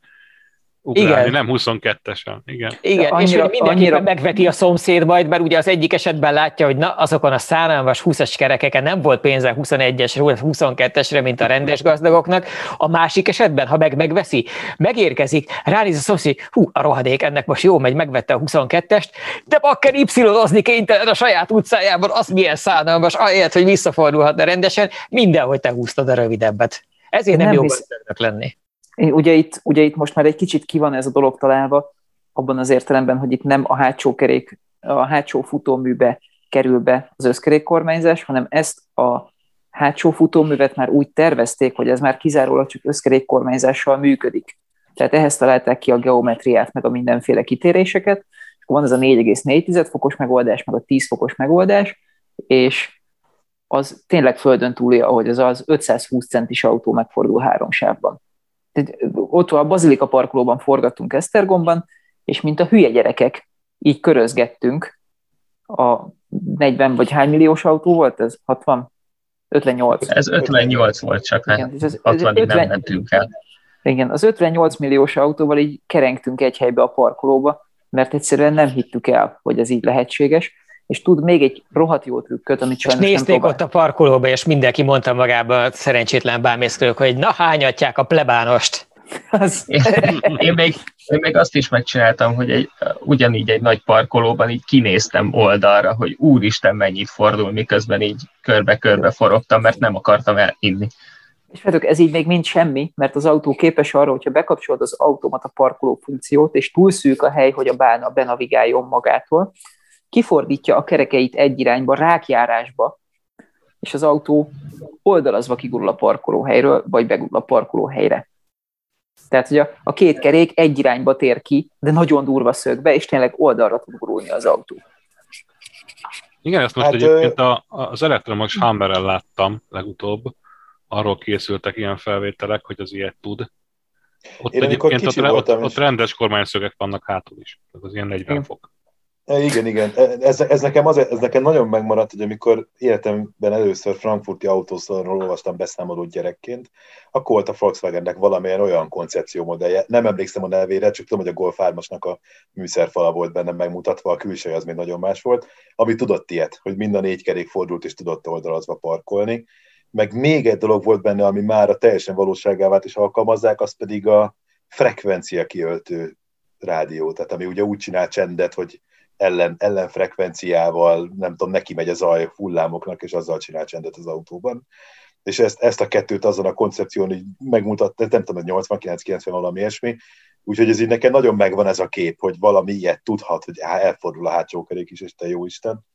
ugrálni, igen. nem 22-esen. Igen, igen annyira, és mindenképpen annyira... megveti a szomszéd majd, mert ugye az egyik esetben látja, hogy na, azokon a szánalmas 20-as kerekeken nem volt pénze 21-es, 22-esre, mint a rendes gazdagoknak. A másik esetben, ha meg megveszi, megérkezik, ránéz a szomszéd, hú, a rohadék, ennek most jó megy, megvette a 22-est, de bakker y kénytelen a saját utcájában, az milyen szánalmas, ahelyett, hogy visszafordulhatna rendesen, mindenhogy te húztad a rövidebbet. Ezért nem, nem jó hisz... lenni ugye itt, ugye itt most már egy kicsit ki van ez a dolog találva, abban az értelemben, hogy itt nem a hátsó kerék, a hátsó futóműbe kerül be az összkerékkormányzás, hanem ezt a hátsó futóművet már úgy tervezték, hogy ez már kizárólag csak összkerékkormányzással működik. Tehát ehhez találták ki a geometriát, meg a mindenféle kitéréseket, és van ez a 4,4 fokos megoldás, meg a 10 fokos megoldás, és az tényleg földön túli, ahogy az az 520 centis autó megfordul három sávban. Tehát ott a Bazilika parkolóban forgattunk Esztergomban, és mint a hülye gyerekek, így körözgettünk a 40 vagy hány milliós autó volt ez? 60? 58. Ez 58 volt csak, hát Igen, ez, 60 50, nem mentünk el. Igen, az 58 milliós autóval így kerengtünk egy helybe a parkolóba, mert egyszerűen nem hittük el, hogy ez így lehetséges, és tud még egy rohadt jó trükköt, amit sajnos és nézték nem ott a parkolóba, és mindenki mondta magába, szerencsétlen bámészkők, hogy na hányatják a plebánost. Az... Én, én, még, én még azt is megcsináltam, hogy egy, ugyanígy egy nagy parkolóban így kinéztem oldalra, hogy úristen mennyit fordul, miközben így körbe-körbe forogtam, mert nem akartam elinni. És várjuk, ez így még mind semmi, mert az autó képes arra, hogyha bekapcsolod az automata parkoló funkciót, és túl szűk a hely, hogy a bána benavigáljon magától, kifordítja a kerekeit egy irányba, rákjárásba, és az autó oldalazva kigurul a parkolóhelyről, vagy begurul a parkolóhelyre. Tehát, hogy a, a két kerék egy irányba tér ki, de nagyon durva szögbe, és tényleg oldalra tud gurulni az autó. Igen, ezt most hát, egyébként a, az elektromos Humberrel láttam legutóbb, arról készültek ilyen felvételek, hogy az ilyet tud. Ott Én egyébként ott, ott, ott rendes kormányszögek vannak hátul is, az ilyen 40 fok. E, igen, igen. E, ez, ez, nekem az, ez nekem nagyon megmaradt, hogy amikor életemben először frankfurti autószalonról olvastam beszámolót gyerekként, akkor volt a Volkswagennek valamilyen olyan koncepciómodellje. Nem emlékszem a nevére, csak tudom, hogy a Golf 3 a műszerfala volt benne megmutatva, a külső az még nagyon más volt, ami tudott ilyet, hogy mind a négy kerék fordult és tudott oldalazva parkolni. Meg még egy dolog volt benne, ami már a teljesen valóságávát is alkalmazzák, az pedig a frekvencia kiöltő rádió, tehát ami ugye úgy csinál csendet, hogy ellen, ellenfrekvenciával, nem tudom, neki megy a zaj hullámoknak, és azzal csinál csendet az autóban. És ezt, ezt a kettőt azon a koncepción így megmutatta, nem tudom, 89-90 valami ilyesmi, úgyhogy ez így nekem nagyon megvan ez a kép, hogy valami ilyet tudhat, hogy elfordul a hátsó kerék is, és te jó Isten.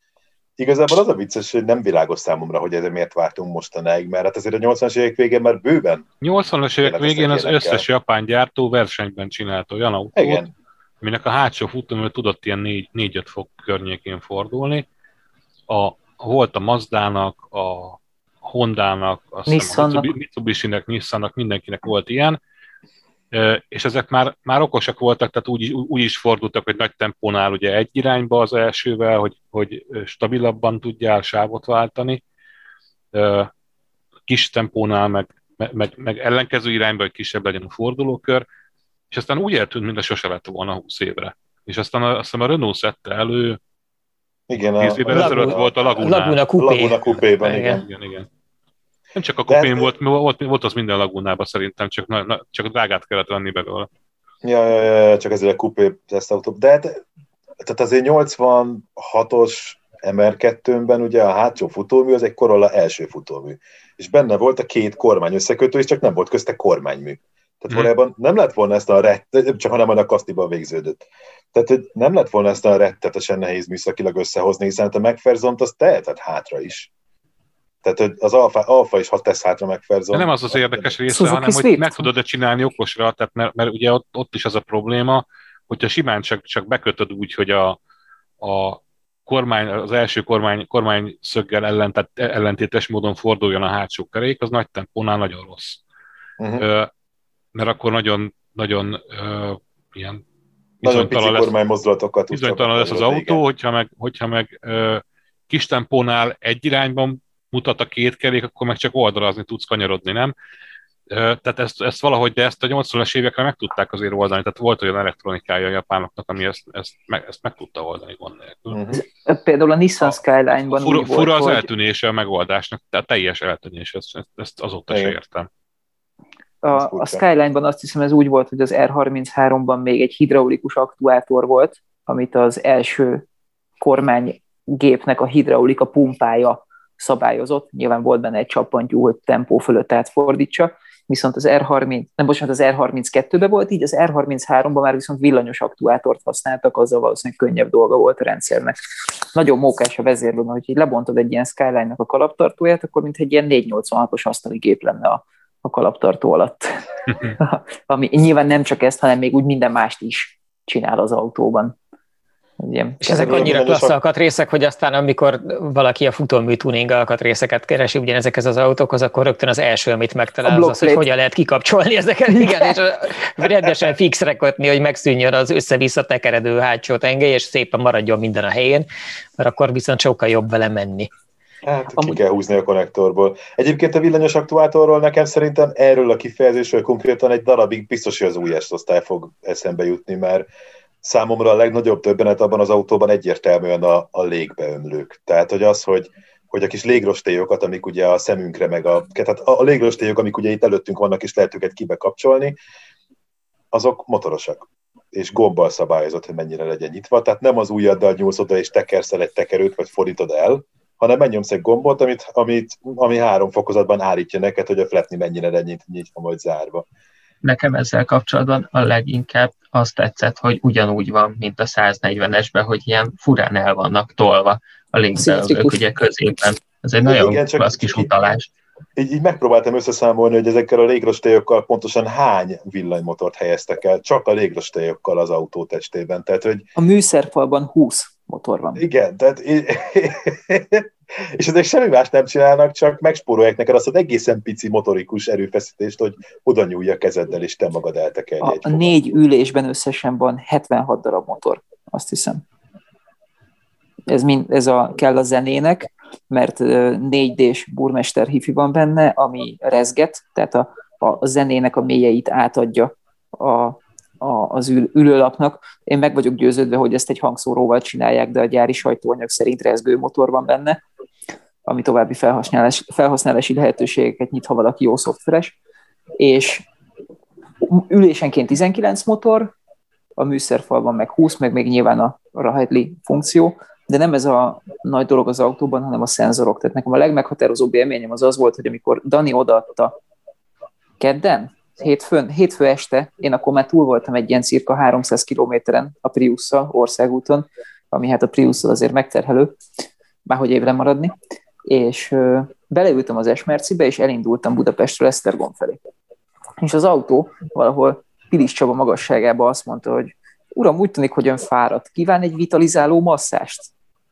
Igazából az a vicces, hogy nem világos számomra, hogy ezért miért vártunk mostanáig, mert hát azért a 80-as évek végén már bőven. 80-as évek végén az összes japán gyártó versenyben csinált olyan autót, Igen aminek a hátsó futómű tudott ilyen 4-5 fok környékén fordulni. A, volt a Mazdának, a Hondának, a Mitsubishi-nek, Nissannak, mindenkinek volt ilyen, és ezek már, már okosak voltak, tehát úgy, úgy is fordultak, hogy nagy tempónál ugye egy irányba az elsővel, hogy, hogy stabilabban tudjál sávot váltani, kis tempónál meg, meg, meg ellenkező irányba, hogy kisebb legyen a fordulókör, és aztán úgy eltűnt, mint a sose lett volna 20 évre. És aztán a, aztán a Renault szedte elő, igen, 10 évvel ezelőtt volt a Laguna. Laguna Coupé. Laguna Coupé-ban, igen. igen. igen, igen. Nem csak a kupén volt, volt, volt az minden lagunában szerintem, csak, na, na, csak drágát kellett venni belőle. Ja, ja, ja, csak ezzel a kupé tesztautó. De hát, tehát azért 86-os MR2-ben ugye a hátsó futómű az egy Corolla első futómű. És benne volt a két kormány összekötő, és csak nem volt közte kormánymű. Tehát hmm. valójában nem lett volna ezt a rett, csak hanem a kasztiban végződött. Tehát hogy nem lett volna ezt a rettetesen nehéz műszakilag összehozni, hiszen hát a megferzont az tehetett hátra is. Tehát hogy az alfa, alfa is, ha tesz hátra megferzont. Nem az az érdekes része, Suzuki hanem hogy meg tudod-e csinálni okosra, tehát mert, mert ugye ott, ott is az a probléma, hogyha simán csak, csak bekötöd úgy, hogy a, a kormány, az első kormány, kormány szöggel ellen, tehát ellentétes módon forduljon a hátsó kerék, az nagy tempónál nagyon rossz. Uh-huh mert akkor nagyon, nagyon uh, ilyen bizonytalan lesz, mozdulatokat bizonytalan lesz az autó, hogyha meg, hogyha meg uh, kis tempónál egy irányban mutat a két kerék, akkor meg csak oldalazni tudsz kanyarodni, nem? Uh, tehát ezt, ezt valahogy, de ezt a 80-as évekre meg tudták azért oldani, tehát volt olyan elektronikája a japánoknak, ami ezt, ezt, meg, ezt meg tudta oldani gond nélkül. Uh-huh. Például a Nissan Skyline-ban fura, fura az hogy... eltűnése a megoldásnak, tehát teljes eltűnés, ezt, ezt azóta se értem a, a Skyline-ban azt hiszem ez úgy volt, hogy az R33-ban még egy hidraulikus aktuátor volt, amit az első kormánygépnek a hidraulika pumpája szabályozott. Nyilván volt benne egy csappantyú, hogy tempó fölött átfordítsa, viszont az R30, nem bocsánat, az R32-ben volt így, az R33-ban már viszont villanyos aktuátort használtak, azzal valószínűleg könnyebb dolga volt a rendszernek. Nagyon mókás a vezérlő, hogy így lebontod egy ilyen Skyline-nak a kalaptartóját, akkor mint egy ilyen 486-os asztali gép lenne a, a kalaptartó alatt. Ami nyilván nem csak ezt, hanem még úgy minden mást is csinál az autóban. Ugye, és ezek annyira klassz alkatrészek, hogy aztán amikor valaki a futómű tuning alkatrészeket keresi ugyanezekhez az autókhoz, akkor rögtön az első, amit megtalál, az, az hogy hogyan lehet kikapcsolni ezeket, igen, és rendesen fixre kötni, hogy megszűnjön az össze-vissza tekeredő hátsó tengely, és szépen maradjon minden a helyén, mert akkor viszont sokkal jobb vele menni. Hát Amúgy... ki kell húzni a konnektorból. Egyébként a villanyos aktuátorról nekem szerintem erről a kifejezésről konkrétan egy darabig biztos, hogy az új osztály fog eszembe jutni, mert számomra a legnagyobb többenet abban az autóban egyértelműen a, a légbeömlők. Tehát, hogy az, hogy, hogy a kis légrostélyokat, amik ugye a szemünkre, meg a, tehát a légrostélyok, amik ugye itt előttünk vannak, és lehet őket kibe kapcsolni, azok motorosak és gombbal szabályozott, hogy mennyire legyen nyitva. Tehát nem az ujjaddal nyúlsz oda és tekersz el egy tekerőt, vagy fordítod el, hanem megnyomsz egy gombot, amit, amit, ami három fokozatban állítja neked, hogy a fletni mennyire legyen nyitva, majd zárva nekem ezzel kapcsolatban a leginkább azt tetszett, hogy ugyanúgy van, mint a 140-esben, hogy ilyen furán el vannak tolva a légbeölők ugye középen. Ez egy nagyon Igen, klassz kis utalás. Így, így megpróbáltam összeszámolni, hogy ezekkel a légrostélyokkal pontosan hány villanymotort helyeztek el, csak a légrostélyokkal az autó testében. Tehát, hogy... A műszerfalban 20 motor van. Igen, tehát és ezek semmi más nem csinálnak, csak megspórolják neked azt az egészen pici motorikus erőfeszítést, hogy oda nyúlj a kezeddel, és te magad eltekerj a, a négy ülésben összesen van 76 darab motor, azt hiszem. Ez, mind, ez a, kell a zenének, mert 4D-s burmester hifi van benne, ami rezget, tehát a, a, a zenének a mélyeit átadja a, a, az ül, ülőlapnak. Én meg vagyok győződve, hogy ezt egy hangszóróval csinálják, de a gyári sajtóanyag szerint rezgő motor van benne, ami további felhasználási, felhasználási lehetőségeket nyit, ha valaki jó szoftveres. És ülésenként 19 motor, a műszerfalban meg 20, meg még nyilván a Rahedli funkció, de nem ez a nagy dolog az autóban, hanem a szenzorok. Tehát nekem a legmeghatározóbb élményem az az volt, hogy amikor Dani odaadta kedden, hétfőn, hétfő este, én akkor már túl voltam egy ilyen cirka 300 kilométeren a prius országúton, ami hát a prius azért megterhelő, már hogy évre maradni, és beleültem az Esmercibe, és elindultam Budapestről Esztergom felé. És az autó valahol Pilis Csaba magasságában azt mondta, hogy uram, úgy tűnik, hogy ön fáradt, kíván egy vitalizáló masszást?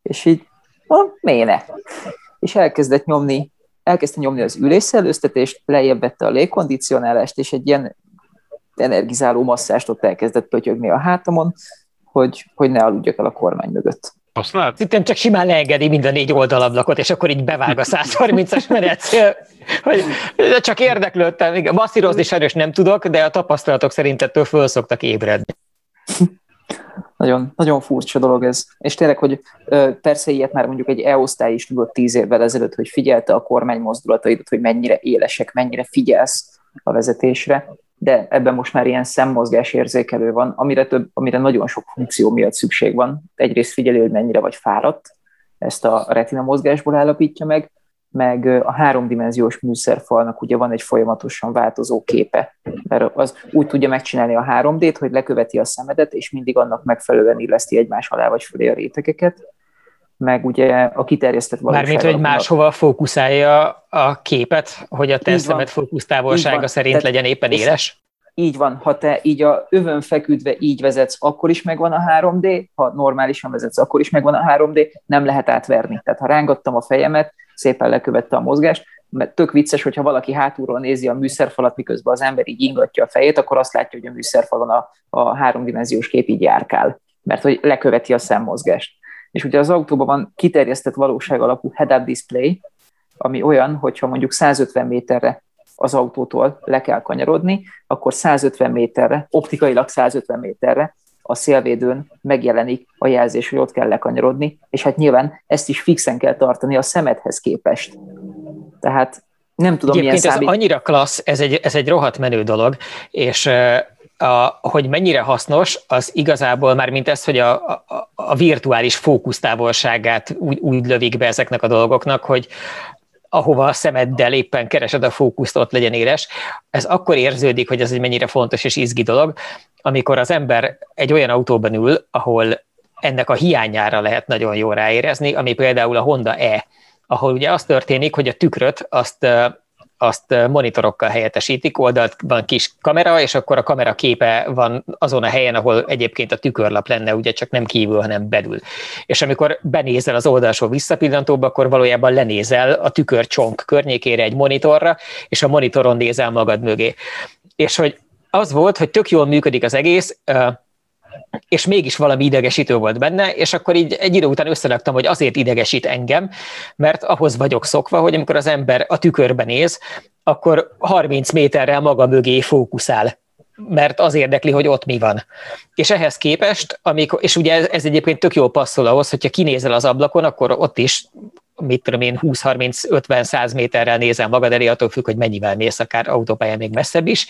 És így, ah, méne. És elkezdett nyomni elkezdte nyomni az ülésszellőztetést, lejjebb vette a légkondicionálást, és egy ilyen energizáló masszást ott elkezdett pötyögni a hátamon, hogy, hogy ne aludjak el a kormány mögött. Használt? Szerintem csak simán leengedi mind a négy oldalablakot, és akkor így bevág a 130-as menetszél. Hogy csak érdeklődtem. Masszírozni sajnos nem tudok, de a tapasztalatok szerint ettől föl szoktak ébredni. Nagyon, nagyon furcsa dolog ez. És tényleg, hogy persze ilyet már mondjuk egy e-osztály is tudott tíz évvel ezelőtt, hogy figyelte a kormány mozdulataidat, hogy mennyire élesek, mennyire figyelsz a vezetésre, de ebben most már ilyen szemmozgás érzékelő van, amire, több, amire nagyon sok funkció miatt szükség van. Egyrészt figyelő, hogy mennyire vagy fáradt, ezt a retina mozgásból állapítja meg, meg a háromdimenziós műszerfalnak ugye van egy folyamatosan változó képe, mert az úgy tudja megcsinálni a 3D-t, hogy leköveti a szemedet, és mindig annak megfelelően illeszti egymás alá vagy fölé a rétegeket, meg ugye a kiterjesztett valóság. Mármint, hogy máshova fókuszálja a képet, hogy a te szemed fókusztávolsága szerint Tehát legyen éppen éles? Így van, ha te így a övön feküdve így vezetsz, akkor is megvan a 3D, ha normálisan vezetsz, akkor is megvan a 3D, nem lehet átverni. Tehát ha rángattam a fejemet, szépen lekövette a mozgást, mert tök vicces, hogyha valaki hátulról nézi a műszerfalat, miközben az ember így ingatja a fejét, akkor azt látja, hogy a műszerfalon a, a háromdimenziós kép így járkál, mert hogy leköveti a szemmozgást. És ugye az autóban van kiterjesztett valóság alapú head-up display, ami olyan, hogyha mondjuk 150 méterre az autótól le kell kanyarodni, akkor 150 méterre, optikailag 150 méterre a szélvédőn megjelenik a jelzés, hogy ott kell lekanyarodni, és hát nyilván ezt is fixen kell tartani a szemedhez képest. Tehát nem tudom, Egyébként milyen számít... ez annyira klassz, ez egy, ez egy rohadt menő dolog, és a, hogy mennyire hasznos, az igazából már mint ez, hogy a, a, a virtuális fókusztávolságát úgy, úgy lövik be ezeknek a dolgoknak, hogy ahova a szemeddel éppen keresed a fókuszt, ott legyen éles. Ez akkor érződik, hogy ez egy mennyire fontos és izgi dolog, amikor az ember egy olyan autóban ül, ahol ennek a hiányára lehet nagyon jól ráérezni, ami például a Honda E, ahol ugye az történik, hogy a tükröt azt azt monitorokkal helyettesítik, oldalt van kis kamera, és akkor a kamera képe van azon a helyen, ahol egyébként a tükörlap lenne, ugye csak nem kívül, hanem belül. És amikor benézel az oldalsó visszapillantóba, akkor valójában lenézel a tükörcsonk környékére egy monitorra, és a monitoron nézel magad mögé. És hogy az volt, hogy tök jól működik az egész, és mégis valami idegesítő volt benne, és akkor így egy idő után összeraktam, hogy azért idegesít engem, mert ahhoz vagyok szokva, hogy amikor az ember a tükörbe néz, akkor 30 méterrel maga mögé fókuszál mert az érdekli, hogy ott mi van. És ehhez képest, amikor, és ugye ez, ez egyébként tök jól passzol ahhoz, hogyha kinézel az ablakon, akkor ott is mit tudom én, 20-30-50-100 méterrel nézel magad elé, attól függ, hogy mennyivel mész, akár autópályán még messzebb is,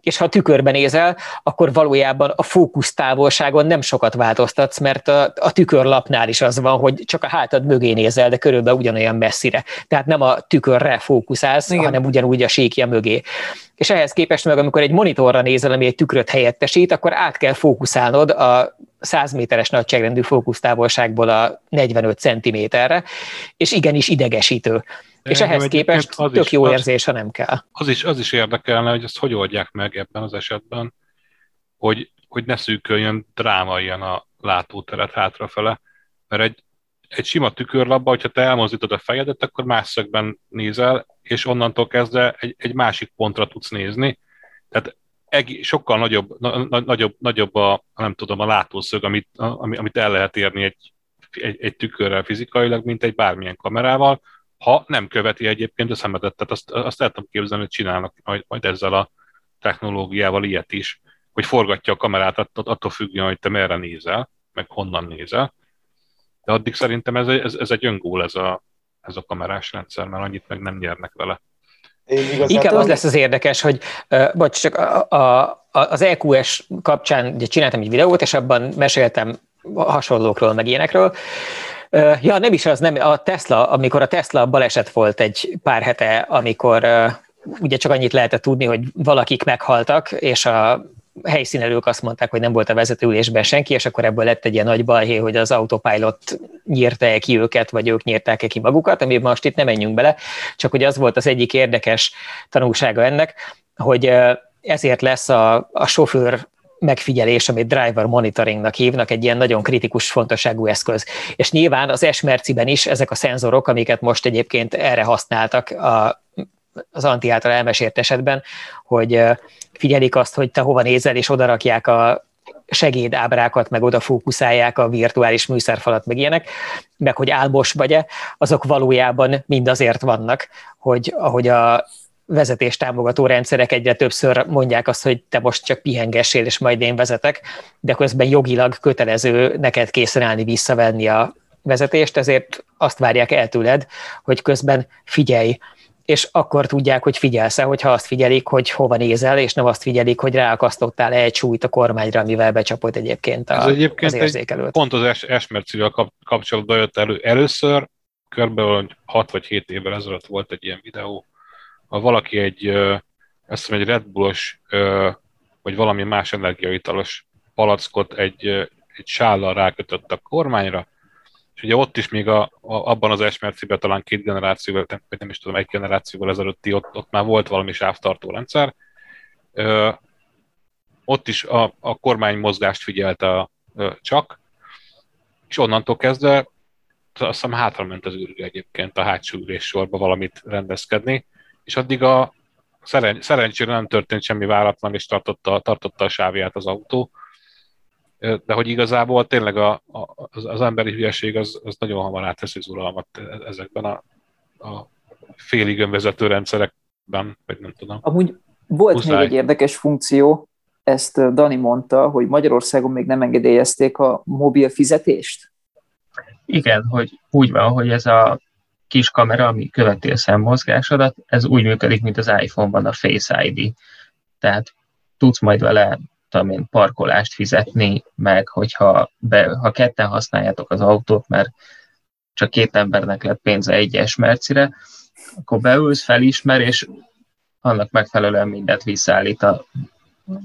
és ha tükörben nézel, akkor valójában a fókusz távolságon nem sokat változtatsz, mert a, a tükörlapnál is az van, hogy csak a hátad mögé nézel, de körülbelül ugyanolyan messzire. Tehát nem a tükörre fókuszálsz, Igen. hanem ugyanúgy a síkja mögé. És ehhez képest meg, amikor egy monitorra nézel, ami egy tükröt helyettesít, akkor át kell fókuszálnod a 100 méteres nagyságrendű fókusztávolságból a 45 cm-re, és igenis idegesítő. De és ehhez képest az tök is, jó érzés, ha nem kell. Az is, az is érdekelne, hogy ezt hogy oldják meg ebben az esetben, hogy, hogy ne szűköljön dráma ilyen a látóteret hátrafele, mert egy, egy sima tükörlapba, hogyha te elmozdítod a fejedet, akkor más szögben nézel, és onnantól kezdve egy, egy másik pontra tudsz nézni. Tehát sokkal nagyobb, na, nagyobb, nagyobb a, nem tudom, a látószög, amit, a, amit el lehet érni egy, egy, egy tükörrel fizikailag, mint egy bármilyen kamerával, ha nem követi egyébként a szemetet. Tehát azt, azt el tudom képzelni, hogy csinálnak majd, majd ezzel a technológiával ilyet is, hogy forgatja a kamerát attól függően, hogy te merre nézel, meg honnan nézel. De addig szerintem ez, ez, ez egy öngól ez a, ez a kamerás rendszer, mert annyit meg nem nyernek vele. Inkább az lesz az érdekes, hogy uh, bocs, csak a, a, a, az EQS kapcsán ugye csináltam egy videót, és abban meséltem hasonlókról, meg ilyenekről. Uh, ja, nem is az, nem, a Tesla, amikor a Tesla baleset volt egy pár hete, amikor uh, ugye csak annyit lehetett tudni, hogy valakik meghaltak, és a helyszínelők azt mondták, hogy nem volt a vezetőülésben senki, és akkor ebből lett egy ilyen nagy balhé, hogy az autopilot nyírta ki őket, vagy ők nyírták ki magukat, amiben most itt nem menjünk bele, csak hogy az volt az egyik érdekes tanulsága ennek, hogy ezért lesz a, a sofőr megfigyelés, amit driver monitoringnak hívnak, egy ilyen nagyon kritikus fontosságú eszköz. És nyilván az esmerciben is ezek a szenzorok, amiket most egyébként erre használtak a, az Anti által elmesélt esetben, hogy figyelik azt, hogy te hova nézel, és odarakják a segédábrákat, meg oda fókuszálják a virtuális műszerfalat, meg ilyenek, meg hogy álmos vagy-e, azok valójában mind azért vannak, hogy ahogy a vezetés támogató rendszerek egyre többször mondják azt, hogy te most csak pihengessél, és majd én vezetek, de közben jogilag kötelező neked készen állni visszavenni a vezetést, ezért azt várják el tőled, hogy közben figyelj, és akkor tudják, hogy figyelsz hogyha azt figyelik, hogy hova nézel, és nem azt figyelik, hogy ráakasztottál egy súlyt a kormányra, amivel becsapott egyébként, a, Ez egyébként az érzékelőt. Pont az esmercivel kapcsolatban jött elő. Először, körülbelül 6 vagy 7 évvel ezelőtt volt egy ilyen videó, ha valaki egy, azt hiszem, egy Red Bullos, vagy valami más energiaitalos palackot egy, egy sállal rákötött a kormányra, és ugye ott is még a, a, abban az esmerciben talán két generációval, vagy nem is tudom, egy generációval ezelőtti, ott, ott már volt valami sávtartó rendszer. Ö, ott is a, a kormány mozgást figyelte ö, csak, és onnantól kezdve azt hiszem hátra ment az űrge egyébként a hátsó ülés sorba valamit rendezkedni, és addig a szeren, szerencsére nem történt semmi váratlan, és tartotta, tartotta a sávját az autó, de hogy igazából tényleg a, a, az, az emberi hülyeség az, az nagyon hamar átveszi az uralmat ezekben a, a félig önvezető rendszerekben, vagy nem tudom. Amúgy volt Muszáj. még egy érdekes funkció, ezt Dani mondta, hogy Magyarországon még nem engedélyezték a mobil fizetést? Igen, hogy úgy van, hogy ez a kis kamera, ami követi a szemmozgásodat, ez úgy működik, mint az iPhone-ban a Face ID. Tehát tudsz majd vele tudom én, parkolást fizetni, meg hogyha be, ha ketten használjátok az autót, mert csak két embernek lett pénze egy esmercire, akkor beülsz, felismer, és annak megfelelően mindent visszaállít a,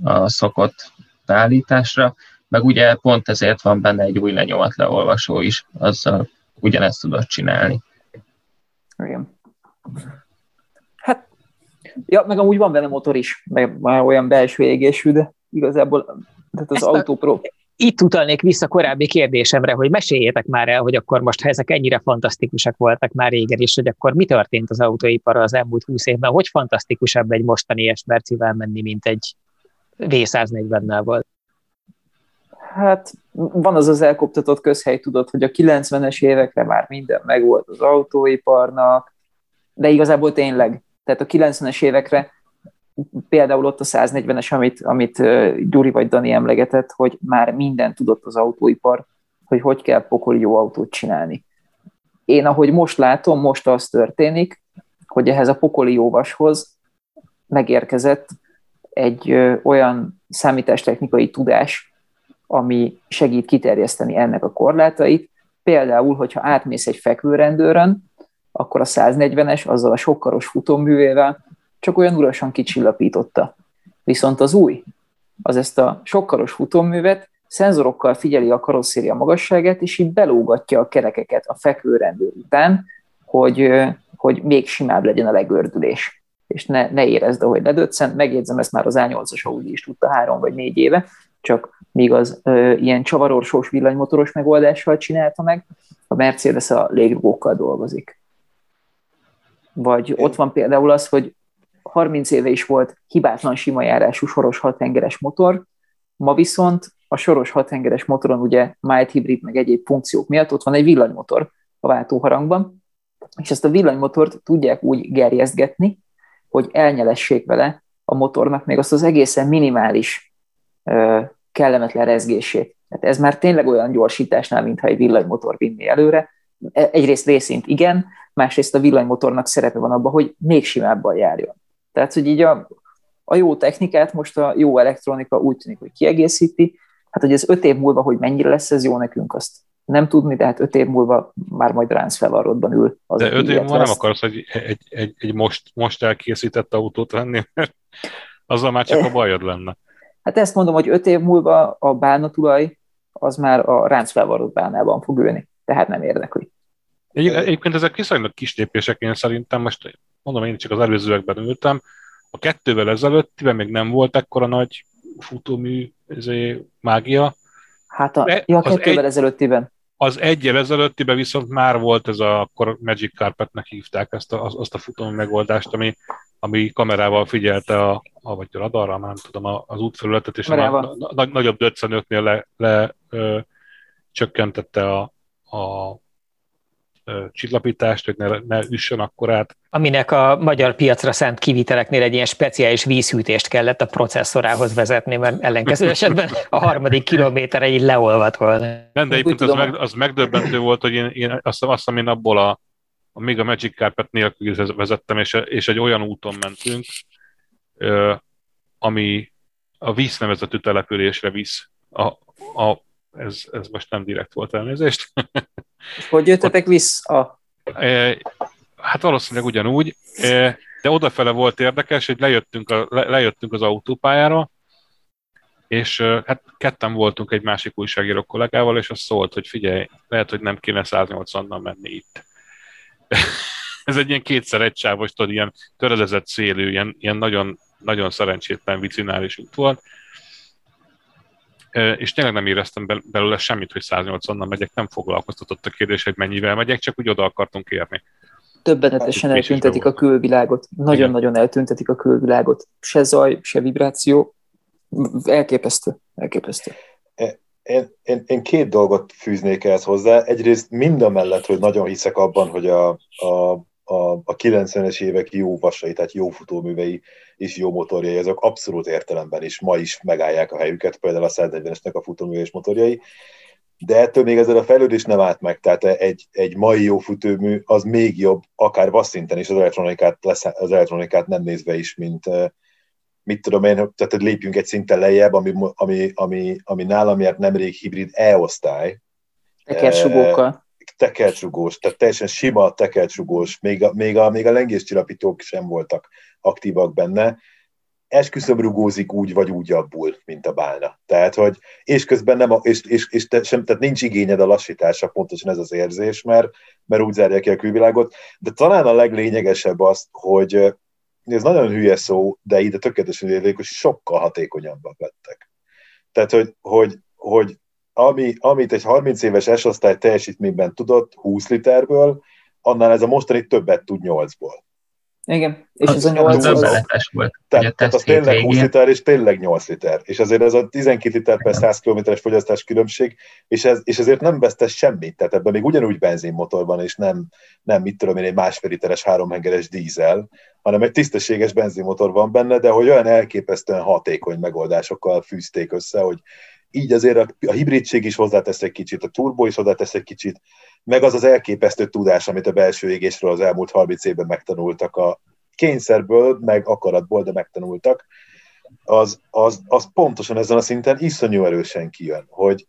a szokott beállításra, meg ugye pont ezért van benne egy új leolvasó is, azzal ugyanezt tudod csinálni. Igen. Hát, ja, meg amúgy van benne motor is, meg már olyan belső égésű, de igazából tehát az autópró... Itt utalnék vissza korábbi kérdésemre, hogy meséljétek már el, hogy akkor most, ha ezek ennyire fantasztikusak voltak már régen is, hogy akkor mi történt az autóipar az elmúlt húsz évben, hogy fantasztikusabb egy mostani Esmercivel menni, mint egy V140-nel volt? Hát van az az elkoptatott közhely, tudod, hogy a 90-es évekre már minden megvolt az autóiparnak, de igazából tényleg, tehát a 90-es évekre például ott a 140-es, amit, amit Gyuri vagy Dani emlegetett, hogy már minden tudott az autóipar, hogy hogy kell pokoli jó autót csinálni. Én ahogy most látom, most az történik, hogy ehhez a pokoli jóvashoz megérkezett egy olyan számítástechnikai tudás, ami segít kiterjeszteni ennek a korlátait. Például, hogyha átmész egy fekvőrendőrön, akkor a 140-es azzal a sokkaros futóművével csak olyan urasan kicsillapította. Viszont az új, az ezt a sokkaros futóművet szenzorokkal figyeli a karosszéria magasságát, és így belógatja a kerekeket a fekvőrendőr után, hogy, hogy még simább legyen a legördülés és ne, ne érezd, ahogy ledöccen. Megjegyzem, ezt már az A8-as Audi is tudta három vagy négy éve, csak még az ö, ilyen csavarorsós villanymotoros megoldással csinálta meg, a Mercedes a légrugókkal dolgozik. Vagy ott van például az, hogy 30 éve is volt hibátlan sima járású soros hathengeres motor, ma viszont a soros hathengeres motoron ugye mild hibrid meg egyéb funkciók miatt ott van egy villanymotor a váltóharangban, és ezt a villanymotort tudják úgy gerjesztgetni, hogy elnyelessék vele a motornak még azt az egészen minimális kellemetlen rezgését. Tehát ez már tényleg olyan gyorsításnál, mintha egy villanymotor vinni előre. E, egyrészt részint igen, másrészt a villanymotornak szerepe van abban, hogy még simábban járjon. Tehát, hogy így a, a jó technikát most a jó elektronika úgy tűnik, hogy kiegészíti. Hát, hogy ez öt év múlva, hogy mennyire lesz ez jó nekünk, azt nem tudni, de hát öt év múlva már majd ránc felvarrodban ül. Az de öt év múlva nem akarsz egy, egy, egy, egy most, most elkészített autót venni, mert azzal már csak a bajod lenne. Hát ezt mondom, hogy öt év múlva a bánatulaj az már a ránc felvarrott bánában fog ülni, tehát nem érdekli. Egy, egyébként ezek viszonylag kis lépések, én szerintem most mondom, én csak az előzőekben ültem, a kettővel ezelőttiben még nem volt ekkora nagy futómű ezé, mágia. Hát a, ja, a kettővel egy, ezelőttiben. Az egyel ezelőttiben viszont már volt ez a, akkor Magic Carpetnek hívták ezt a, azt a futó megoldást, ami, ami kamerával figyelte a, a vagy a radarra, már nem tudom, az útfelületet, és a, a, a, a nagyobb döccenőknél le, le ö, csökkentette a, a csillapítást, hogy ne, ne üssön akkor át. Aminek a magyar piacra szánt kiviteleknél egy ilyen speciális vízhűtést kellett a processzorához vezetni, mert ellenkező esetben a harmadik kilométerre így leolvadt volna. Nem, de egyébként az, meg, az megdöbbentő volt, hogy én, én azt, azt hiszem, én abból a, a még a Magic Carpet nélkül vezettem, és, és egy olyan úton mentünk, ami a víz nevezetű településre visz. A, a, ez, ez most nem direkt volt elnézést. Hogy jöttetek vissza? Hát valószínűleg ugyanúgy, de odafele volt érdekes, hogy lejöttünk, a, le, lejöttünk az autópályára, és hát ketten voltunk egy másik újságíró kollégával, és az szólt, hogy figyelj, lehet, hogy nem kéne 180-nal menni itt. Ez egy ilyen kétszer egy sávos, tudod, ilyen töredezett szélű, ilyen, ilyen nagyon, nagyon szerencsétlen vicinális út volt, és tényleg nem éreztem belőle semmit, hogy 180-nal megyek, nem foglalkoztatott a kérdés, hogy mennyivel megyek, csak úgy oda akartunk érni. Többenetesen eltüntetik a külvilágot. Nagyon-nagyon eltüntetik a külvilágot. Se zaj, se vibráció. Elképesztő. Elképesztő. Én, én, én két dolgot fűznék ehhez hozzá. Egyrészt mind a mellett, hogy nagyon hiszek abban, hogy a, a a, a 90-es évek jó vasai, tehát jó futóművei és jó motorjai, azok abszolút értelemben is ma is megállják a helyüket, például a 140-esnek a futóműve és motorjai, de ettől még ezzel a fejlődés nem állt meg, tehát egy, egy mai jó futómű az még jobb, akár vasszinten is az elektronikát, lesz, az elektronikát nem nézve is, mint mit tudom én, tehát lépjünk egy szinten lejjebb, ami, ami, ami, ami nálam járt nemrég hibrid E-osztály. Tekersugókkal tekercsugós, tehát teljesen sima tekercsugós, még a, még a, még a lengéscsillapítók sem voltak aktívak benne, esküszöm rugózik úgy vagy úgy abból, mint a bálna. Tehát, hogy, és közben nem, a, és, és, és te, sem, tehát nincs igényed a lassításra, pontosan ez az érzés, mert, mert úgy zárja ki a külvilágot, de talán a leglényegesebb az, hogy ez nagyon hülye szó, de ide tökéletesen érték, hogy sokkal hatékonyabbak lettek. Tehát, hogy, hogy, hogy ami, amit egy 30 éves S-osztály teljesítményben tudott 20 literből, annál ez a mostani többet tud 8-ból. Igen, és az, ez a 8 az... az... volt. Tehát, tehát az tényleg végén. 20 liter, és tényleg 8 liter. És azért ez a 12 liter per 100 km-es fogyasztás különbség, és, ez, és ezért nem vesztes semmit. Tehát ebben még ugyanúgy benzinmotor van, és nem, nem mit tudom én, egy másfél literes háromhengeres dízel, hanem egy tisztességes benzinmotor van benne, de hogy olyan elképesztően hatékony megoldásokkal fűzték össze, hogy így azért a, a hibridség is hozzátesz egy kicsit, a turbo is hozzátesz egy kicsit, meg az az elképesztő tudás, amit a belső égésről az elmúlt 30 évben megtanultak a kényszerből, meg akaratból, de megtanultak, az, az, az pontosan ezen a szinten iszonyú erősen kijön, hogy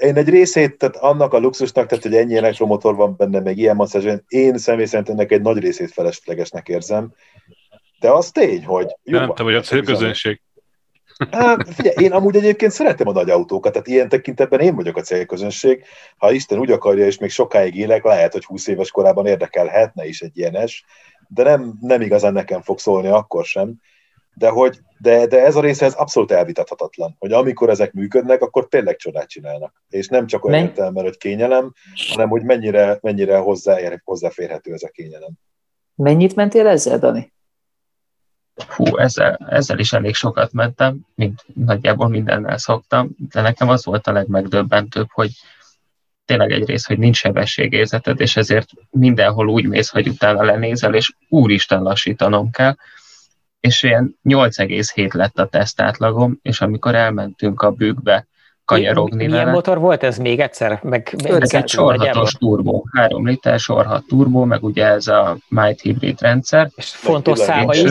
én egy részét, tehát annak a luxusnak, tehát hogy ennyi elektromotor van benne, meg ilyen masszázs, én személy szerint ennek egy nagy részét feleslegesnek érzem, de az tény, hogy... Jó, nem te vagy a célközönség. Hát, figyelj, én amúgy egyébként szeretem a nagy autókat, tehát ilyen tekintetben én vagyok a célközönség. Ha Isten úgy akarja, és még sokáig élek, lehet, hogy 20 éves korában érdekelhetne is egy ilyenes, de nem, nem igazán nekem fog szólni akkor sem. De, hogy, de, de ez a része ez abszolút elvitathatatlan, hogy amikor ezek működnek, akkor tényleg csodát csinálnak. És nem csak olyan értelme, hogy kényelem, hanem hogy mennyire, mennyire hozzáér, hozzáférhető ez a kényelem. Mennyit mentél ezzel, Dani? Hú, ezzel, ezzel is elég sokat mentem, mint nagyjából mindennel szoktam, de nekem az volt a legmegdöbbentőbb, hogy tényleg egyrészt, hogy nincs sebességérzeted, és ezért mindenhol úgy mész, hogy utána lenézel, és úristen lassítanom kell, és ilyen 8,7 lett a tesztátlagom, és amikor elmentünk a bükbe kanyarogni Milyen vele, motor volt ez még egyszer? Meg, ez egy sorhatos turbó, 3 liter sorhat turbó, meg ugye ez a Might Hybrid rendszer. És fontos számai,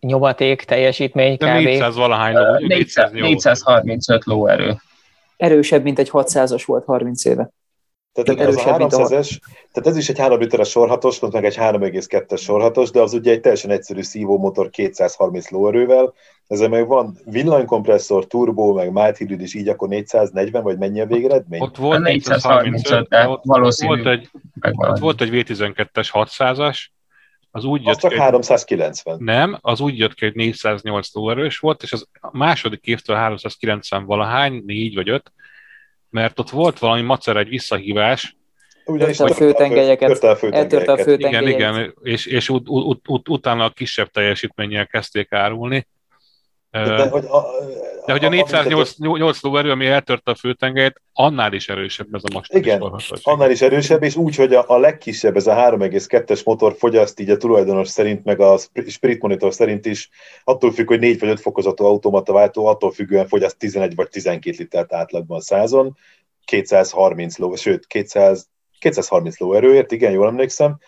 nyomaték, teljesítmény, kb. 400 valahány ló, 400, 435 lóerő. Erősebb, mint egy 600-as volt 30 éve. Tehát ez a 300-es, tehát ez is egy 3 literes sorhatos, meg egy 3,2-es sorhatos, de az ugye egy teljesen egyszerű szívómotor 230 lóerővel, ezzel meg van villanykompresszor, turbo, meg mild hybrid is, így akkor 440, vagy mennyi a végeredmény? Ott volt 435, de ott, volt egy, ott volt egy V12-es 600-as, az úgy jött csak 390. Nem, az úgy jött ki, hogy 408 lóerős volt, és az a második évtől 390 valahány, 4 vagy 5, mert ott volt valami macer egy visszahívás, ugyanis a főtengelyeket. Eltörte a főtengelyeket. Igen, igen, és, és ut, ut, ut, utána a kisebb teljesítménnyel kezdték árulni, de, hogy a, de hogy a 408 lóerő, ami eltörte a főtengelyt, annál is erősebb ez a most. Igen, annál is erősebb, és úgy, hogy a, a legkisebb, ez a 3,2-es motor fogyaszt így a tulajdonos szerint, meg a Spirit Monitor szerint is, attól függ, hogy 4 vagy 5 fokozatú automata váltó, attól függően fogyaszt 11 vagy 12 litert átlagban százon, 230 ló, sőt, 200, 230 lóerőért, igen, jól emlékszem,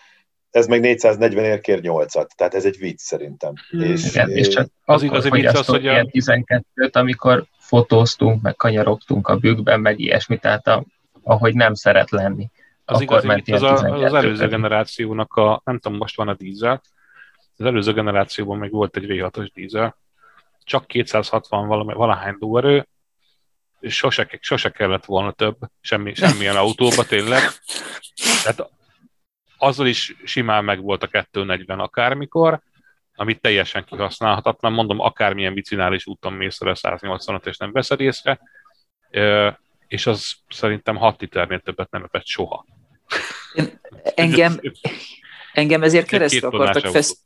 ez meg 440 ér kér 8-at, tehát ez egy vicc szerintem. Hmm. És, Igen, és csak az igazi vicc az, hogy a... 12-t, amikor fotóztunk, meg kanyarogtunk a bükben, meg ilyesmi, tehát a, ahogy nem szeret lenni. Az igazi vicc az, a, az előző generációnak a, nem tudom, most van a dízel, az előző generációban még volt egy V6-os dízel, csak 260 valami, valahány lóerő, és sose, sose kellett volna több, semmi, semmilyen autóba tényleg. Tehát azzal is simán meg volt a 240 akármikor, amit teljesen kihasználhatatlan, mondom, akármilyen bicinális úton mész a 185 és nem veszed észre, és az szerintem 6 liternél többet nem evett soha. Én, engem, engem ezért keresztre akartak fesz,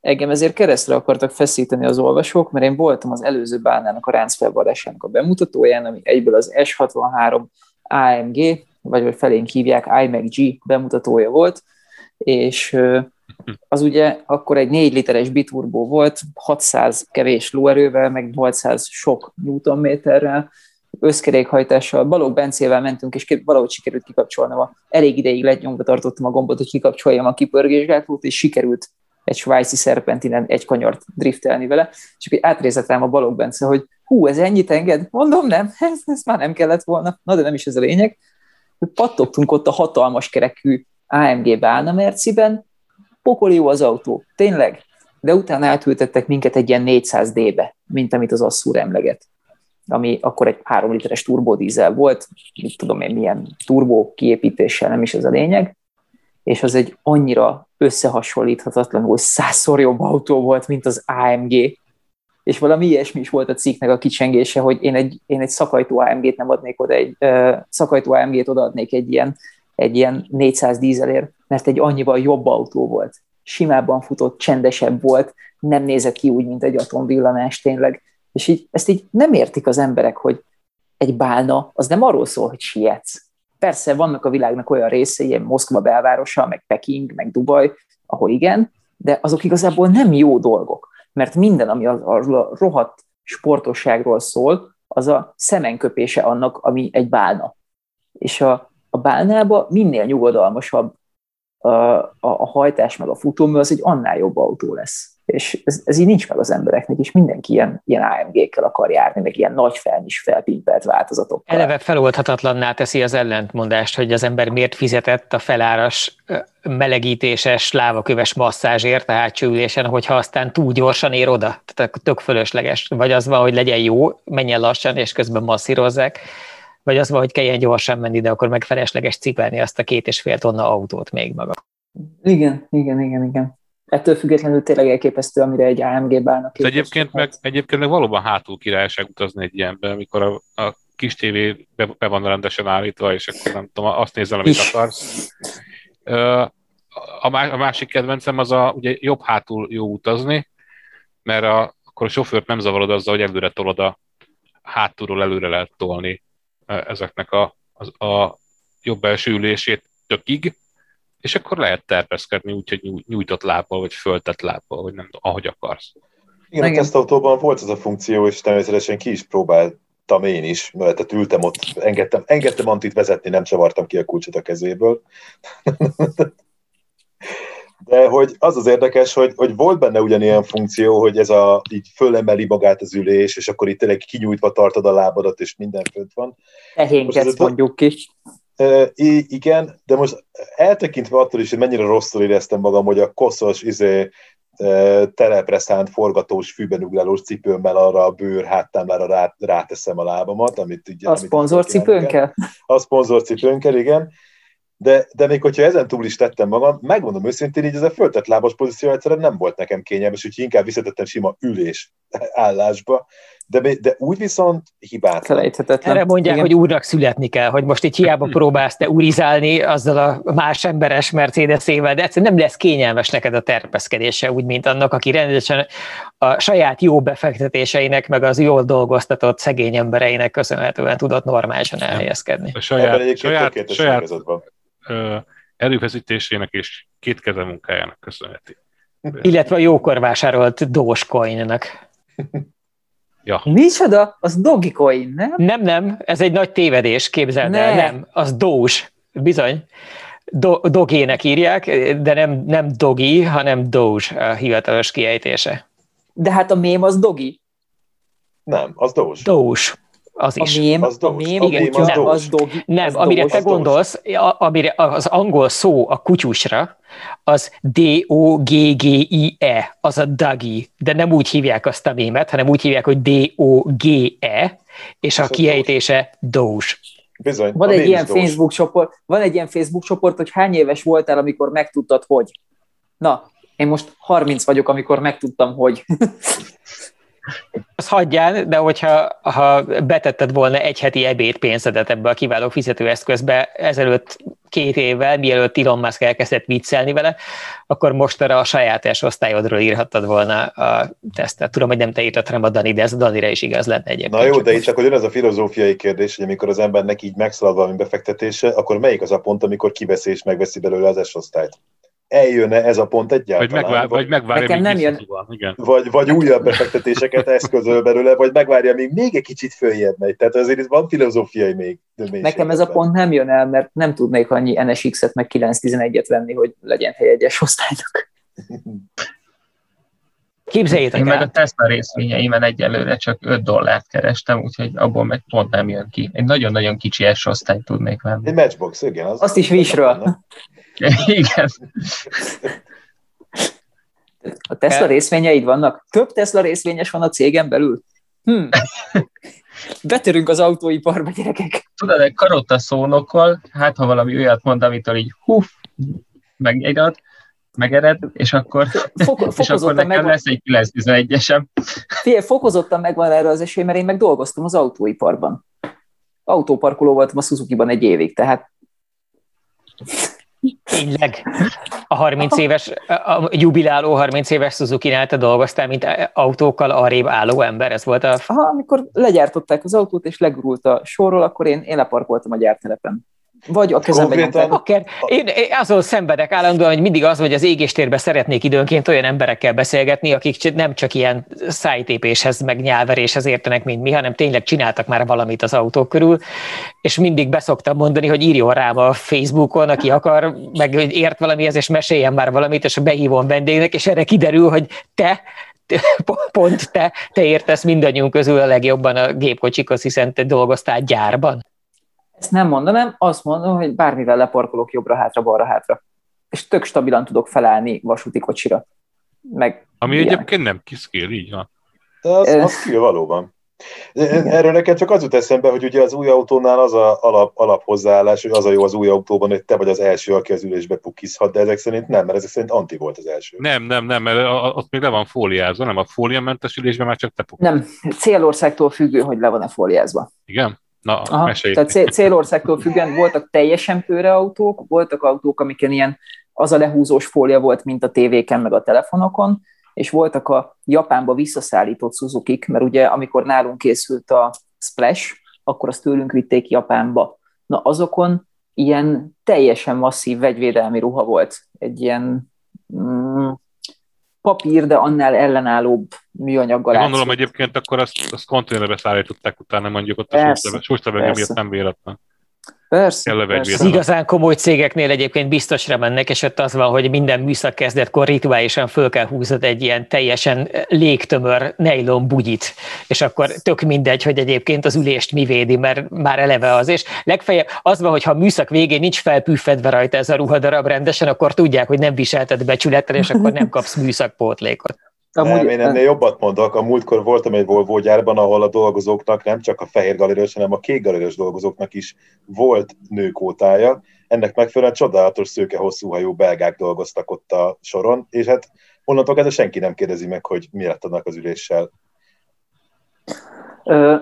engem ezért keresztre akartak feszíteni az olvasók, mert én voltam az előző bánának a ráncfelvadásának a bemutatóján, ami egyből az S63 AMG, vagy hogy felénk hívják iMac G bemutatója volt, és az ugye akkor egy 4 literes biturbó volt, 600 kevés lóerővel, meg 800 sok newtonméterrel, összkerékhajtással, Balogh Bencével mentünk, és valahogy sikerült kikapcsolnom. Elég ideig lett nyomva tartottam a gombot, hogy kikapcsoljam a kipörgésgátlót, és sikerült egy svájci szerpentinen egy kanyart driftelni vele, és akkor átrézett rám a Balogh Bence, hogy hú, ez ennyit enged? Mondom, nem, ez, ez már nem kellett volna. Na, de nem is ez a lényeg pattogtunk ott a hatalmas kerekű AMG Bálna Merciben, pokoli jó az autó, tényleg, de utána átültettek minket egy ilyen 400 D-be, mint amit az Assur emleget. Ami akkor egy 3 literes turbodízel volt, mit tudom én milyen turbó kiépítéssel, nem is ez a lényeg, és az egy annyira összehasonlíthatatlanul százszor jobb autó volt, mint az AMG, és valami ilyesmi is volt a cikknek a kicsengése, hogy én egy, én egy szakajtó AMG-t nem adnék oda, egy uh, szakajtó AMG-t odaadnék egy ilyen, egy ilyen 400 dízelért, mert egy annyival jobb autó volt. Simábban futott, csendesebb volt, nem nézett ki úgy, mint egy atomvillanás tényleg. És így, ezt így nem értik az emberek, hogy egy bálna, az nem arról szól, hogy sietsz. Persze vannak a világnak olyan részei, ilyen Moszkva belvárosa, meg Peking, meg Dubaj, ahol igen, de azok igazából nem jó dolgok, mert minden, ami a, a rohadt sportosságról szól, az a szemenköpése annak, ami egy bálna. És a, a bálnába minél nyugodalmasabb a, a, a hajtás meg a futómű, az egy annál jobb autó lesz és ez, ez így nincs meg az embereknek, és mindenki ilyen, ilyen AMG-kkel akar járni, meg ilyen nagy felnis felpimpelt változatokkal. Eleve feloldhatatlanná teszi az ellentmondást, hogy az ember miért fizetett a feláras melegítéses, lávaköves masszázsért a hátsó ülésen, hogyha aztán túl gyorsan ér oda. Tehát tök fölösleges. Vagy az van, hogy legyen jó, menjen lassan, és közben masszírozzák, vagy az van, hogy kelljen gyorsan menni, de akkor meg felesleges cipelni azt a két és fél tonna autót még maga. Igen, igen, igen, igen ettől függetlenül tényleg elképesztő, amire egy AMG bának. Egyébként meg, egyébként meg valóban hátul királyság utazni egy ilyenbe, amikor a, a kis tévé be, be van rendesen állítva, és akkor nem tudom, azt nézel, amit akarsz. A másik kedvencem az a, ugye jobb hátul jó utazni, mert a, akkor a sofőrt nem zavarod azzal, hogy előre tolod a hátulról előre lehet tolni ezeknek a, a, a jobb belső ülését tökig, és akkor lehet terpeszkedni úgy, hogy nyújtott lábbal, vagy föltett lábbal, vagy nem ahogy akarsz. Igen, Igen. a tesztautóban volt ez a funkció, és természetesen ki is próbáltam én is, mert tehát ültem ott, engedtem, engedtem Antit vezetni, nem csavartam ki a kulcsot a kezéből. De hogy az az érdekes, hogy, hogy volt benne ugyanilyen funkció, hogy ez a, így fölemeli magát az ülés, és akkor itt tényleg kinyújtva tartod a lábadat, és minden fönt van. Tehénket mondjuk ki igen, de most eltekintve attól is, hogy mennyire rosszul éreztem magam, hogy a koszos, izé, telepre szánt forgatós fűben ugrálós cipőmmel arra a bőr háttámlára rá, ráteszem a lábamat, amit ugye... A szponzorcipőnkkel? A szponzorcipőnkkel, igen. De, de még hogyha ezen túl is tettem magam, megmondom őszintén, így ez a föltett lábas pozíció egyszerűen nem volt nekem kényelmes, úgyhogy inkább visszatettem sima ülés állásba, de, de úgy viszont hibátlan. Felejthetetlen. Erre mondják, Igen. hogy úrnak születni kell, hogy most itt hiába próbálsz te urizálni azzal a más emberes Mercedes-ével, de egyszerűen nem lesz kényelmes neked a terpeszkedése, úgy, mint annak, aki rendesen a saját jó befektetéseinek, meg az jól dolgoztatott szegény embereinek köszönhetően tudott normálisan elhelyezkedni. A saját, saját, saját ö, erőfeszítésének és kétkeze munkájának köszönheti. Illetve a jókor vásárolt Dogecoin-nek. Ja. Micsoda? Az Dogecoin, nem? Nem, nem, ez egy nagy tévedés, képzeld ne. el, nem, az Doge, bizony. Do, Dogének írják, de nem, nem Dogi, hanem Doge a hivatalos kiejtése. De hát a mém az Dogi. Nem, az Doge. Doge az is. A mém, az, a mém, igen, a mém az, nem, az dogi. Nem, az amire te gondolsz, amire az angol szó a kutyusra, az D-O-G-G-I-E, az a dagi, de nem úgy hívják azt a mémet, hanem úgy hívják, hogy D-O-G-E, és a kiejtése doge. Bizony, van egy ilyen Facebook csoport, van egy ilyen Facebook csoport, hogy hány éves voltál, amikor megtudtad, hogy. Na, én most 30 vagyok, amikor megtudtam, hogy. Azt hagyjál, de hogyha ha betetted volna egy heti ebéd pénzedet ebbe a kiváló fizetőeszközbe ezelőtt két évvel, mielőtt Elon Musk elkezdett viccelni vele, akkor most arra a saját első osztályodról írhattad volna a tesztet. Tudom, hogy nem te írtad, hanem a Dani, de ez a Danira is igaz lenne egyébként. Na jó, de itt csak hogy ez a filozófiai kérdés, hogy amikor az embernek így megszalad valami befektetése, akkor melyik az a pont, amikor kiveszi és megveszi belőle az S osztályt? Eljönne ez a pont egyáltalán. Vagy, megvár, vagy megvárja, Nekem nem jön. Igen. Vagy, vagy újabb befektetéseket eszközöl belőle, vagy megvárja, még, még egy kicsit följebb megy. Tehát azért itt van filozófiai még. Nekem ez a pont nem jön el, mert nem tudnék annyi NSX-et meg 911-et venni, hogy legyen hely egyes osztálynak. Képzeljétek Én el. meg a Tesla részvényeimen egyelőre csak 5 dollárt kerestem, úgyhogy abból meg pont nem jön ki. Egy nagyon-nagyon kicsi S osztályt tudnék venni. Egy matchbox, igen. Az Azt is Wish-ről. Igen. A Tesla részvényeid vannak? Több Tesla részvényes van a cégen belül? Hm. Betörünk az autóiparba, gyerekek. Tudod, egy karotta szónokkal, hát ha valami olyat mond, amitől így huf, megegad, megered, és akkor, Fok, és akkor fokozottan nekem megvan, lesz egy 911-esem. figyelj, fokozottan megvan erre az esély, mert én meg dolgoztam az autóiparban. Autóparkoló voltam a Suzuki-ban egy évig, tehát Tényleg. A 30 éves, a jubiláló 30 éves Suzuki-nál te dolgoztál, mint autókkal arrébb álló ember, ez volt a... aha, amikor legyártották az autót, és legurult a sorról, akkor én, én leparkoltam a gyártelepen. Vagy a kezembe nyomták. Bakker, én, én azon szenvedek állandóan, hogy mindig az, hogy az égéstérben szeretnék időnként olyan emberekkel beszélgetni, akik nem csak ilyen szájtépéshez, meg nyelveréshez értenek, mint mi, hanem tényleg csináltak már valamit az autók körül, és mindig beszoktam mondani, hogy írjon rám a Facebookon, aki akar, meg hogy ért valamihez, és meséljen már valamit, és behívom vendégnek, és erre kiderül, hogy te te- pont te, te értesz mindannyiunk közül a legjobban a gépkocsikhoz, hiszen te dolgoztál gyárban. Ezt nem mondanám, azt mondom, hogy bármivel leparkolok jobbra-hátra, balra-hátra. És tök stabilan tudok felállni vasúti kocsira. Meg Ami ilyenek. egyébként nem kiszkél, így van. De az, az skill valóban. Erről nekem csak az jut eszembe, hogy ugye az új autónál az a alap, alaphozzáállás, hogy az a jó az új autóban, hogy te vagy az első, aki az ülésbe pukizhat, de ezek szerint nem, mert ezek szerint anti volt az első. Nem, nem, nem, mert a- a- ott még le van fóliázva, nem a fóliamentes ülésben már csak te puk. nem, célországtól függő, hogy le van-e fóliázva. Igen? Na, Aha, mesélj. tehát cél, célországtól függően voltak teljesen pőre autók, voltak autók, amiken ilyen az a lehúzós fólia volt, mint a tévéken, meg a telefonokon, és voltak a Japánba visszaszállított suzuki mert ugye amikor nálunk készült a Splash, akkor azt tőlünk vitték Japánba. Na azokon ilyen teljesen masszív vegyvédelmi ruha volt. Egy ilyen mm, papír, de annál ellenállóbb műanyaggal Gondolom egyébként akkor azt, azt konténerbe szállították utána mondjuk ott a Persze, súlyszlevegő miatt persze. nem véletlen. Persze, persze. Az igazán komoly cégeknél egyébként biztosra mennek, és ott az van, hogy minden műszak kezdetkor rituálisan föl kell húznod egy ilyen teljesen légtömör nylon bugyit, és akkor tök mindegy, hogy egyébként az ülést mi védi, mert már eleve az, és legfeljebb az van, hogy ha a műszak végén nincs felpüffedve rajta ez a ruhadarab rendesen, akkor tudják, hogy nem viselted becsülettel, és akkor nem kapsz műszakpótlékot. Amúgy, nem, én ennél jobbat mondok. A múltkor voltam egy Volvo gyárban, ahol a dolgozóknak nem csak a fehér galérios, hanem a kék galérios dolgozóknak is volt nőkótája. Ennek megfelelően csodálatos szőke hosszú hajú belgák dolgoztak ott a soron, és hát onnantól kezdve senki nem kérdezi meg, hogy mi lett annak az üléssel. Ö,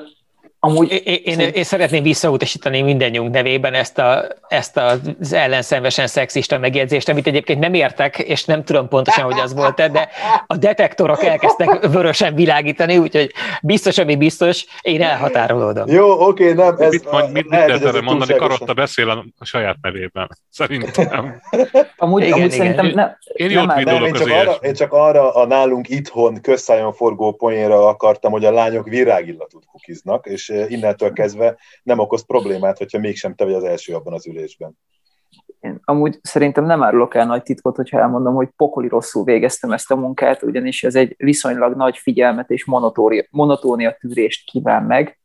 amúgy Én, én, én szeretném visszautasítani mindannyiunk nevében ezt, a, ezt az ellenszenvesen szexista megjegyzést, amit egyébként nem értek, és nem tudom pontosan, hogy az volt de a detektorok elkezdtek vörösen világítani, úgyhogy biztos, ami biztos, én elhatárolódom. Jó, oké, nem. Ez, Mit, mond, mit, mit lehet, erre mondani? Karotta beszél a, saját nevében. Szerintem. Amúgy, Igen, amúgy igen. szerintem ne, Én nem vidulok Nem, én csak, arra, én csak arra a nálunk itthon közszájon forgó poénra akartam, hogy a lányok virágillatút kukiznak, és eh, innentől kezdve nem okoz problémát, hogyha mégsem te vagy az első abban az ülésben. Én amúgy szerintem nem árulok el nagy titkot, hogyha elmondom, hogy pokoli rosszul végeztem ezt a munkát, ugyanis ez egy viszonylag nagy figyelmet és monotónia tűrést kíván meg.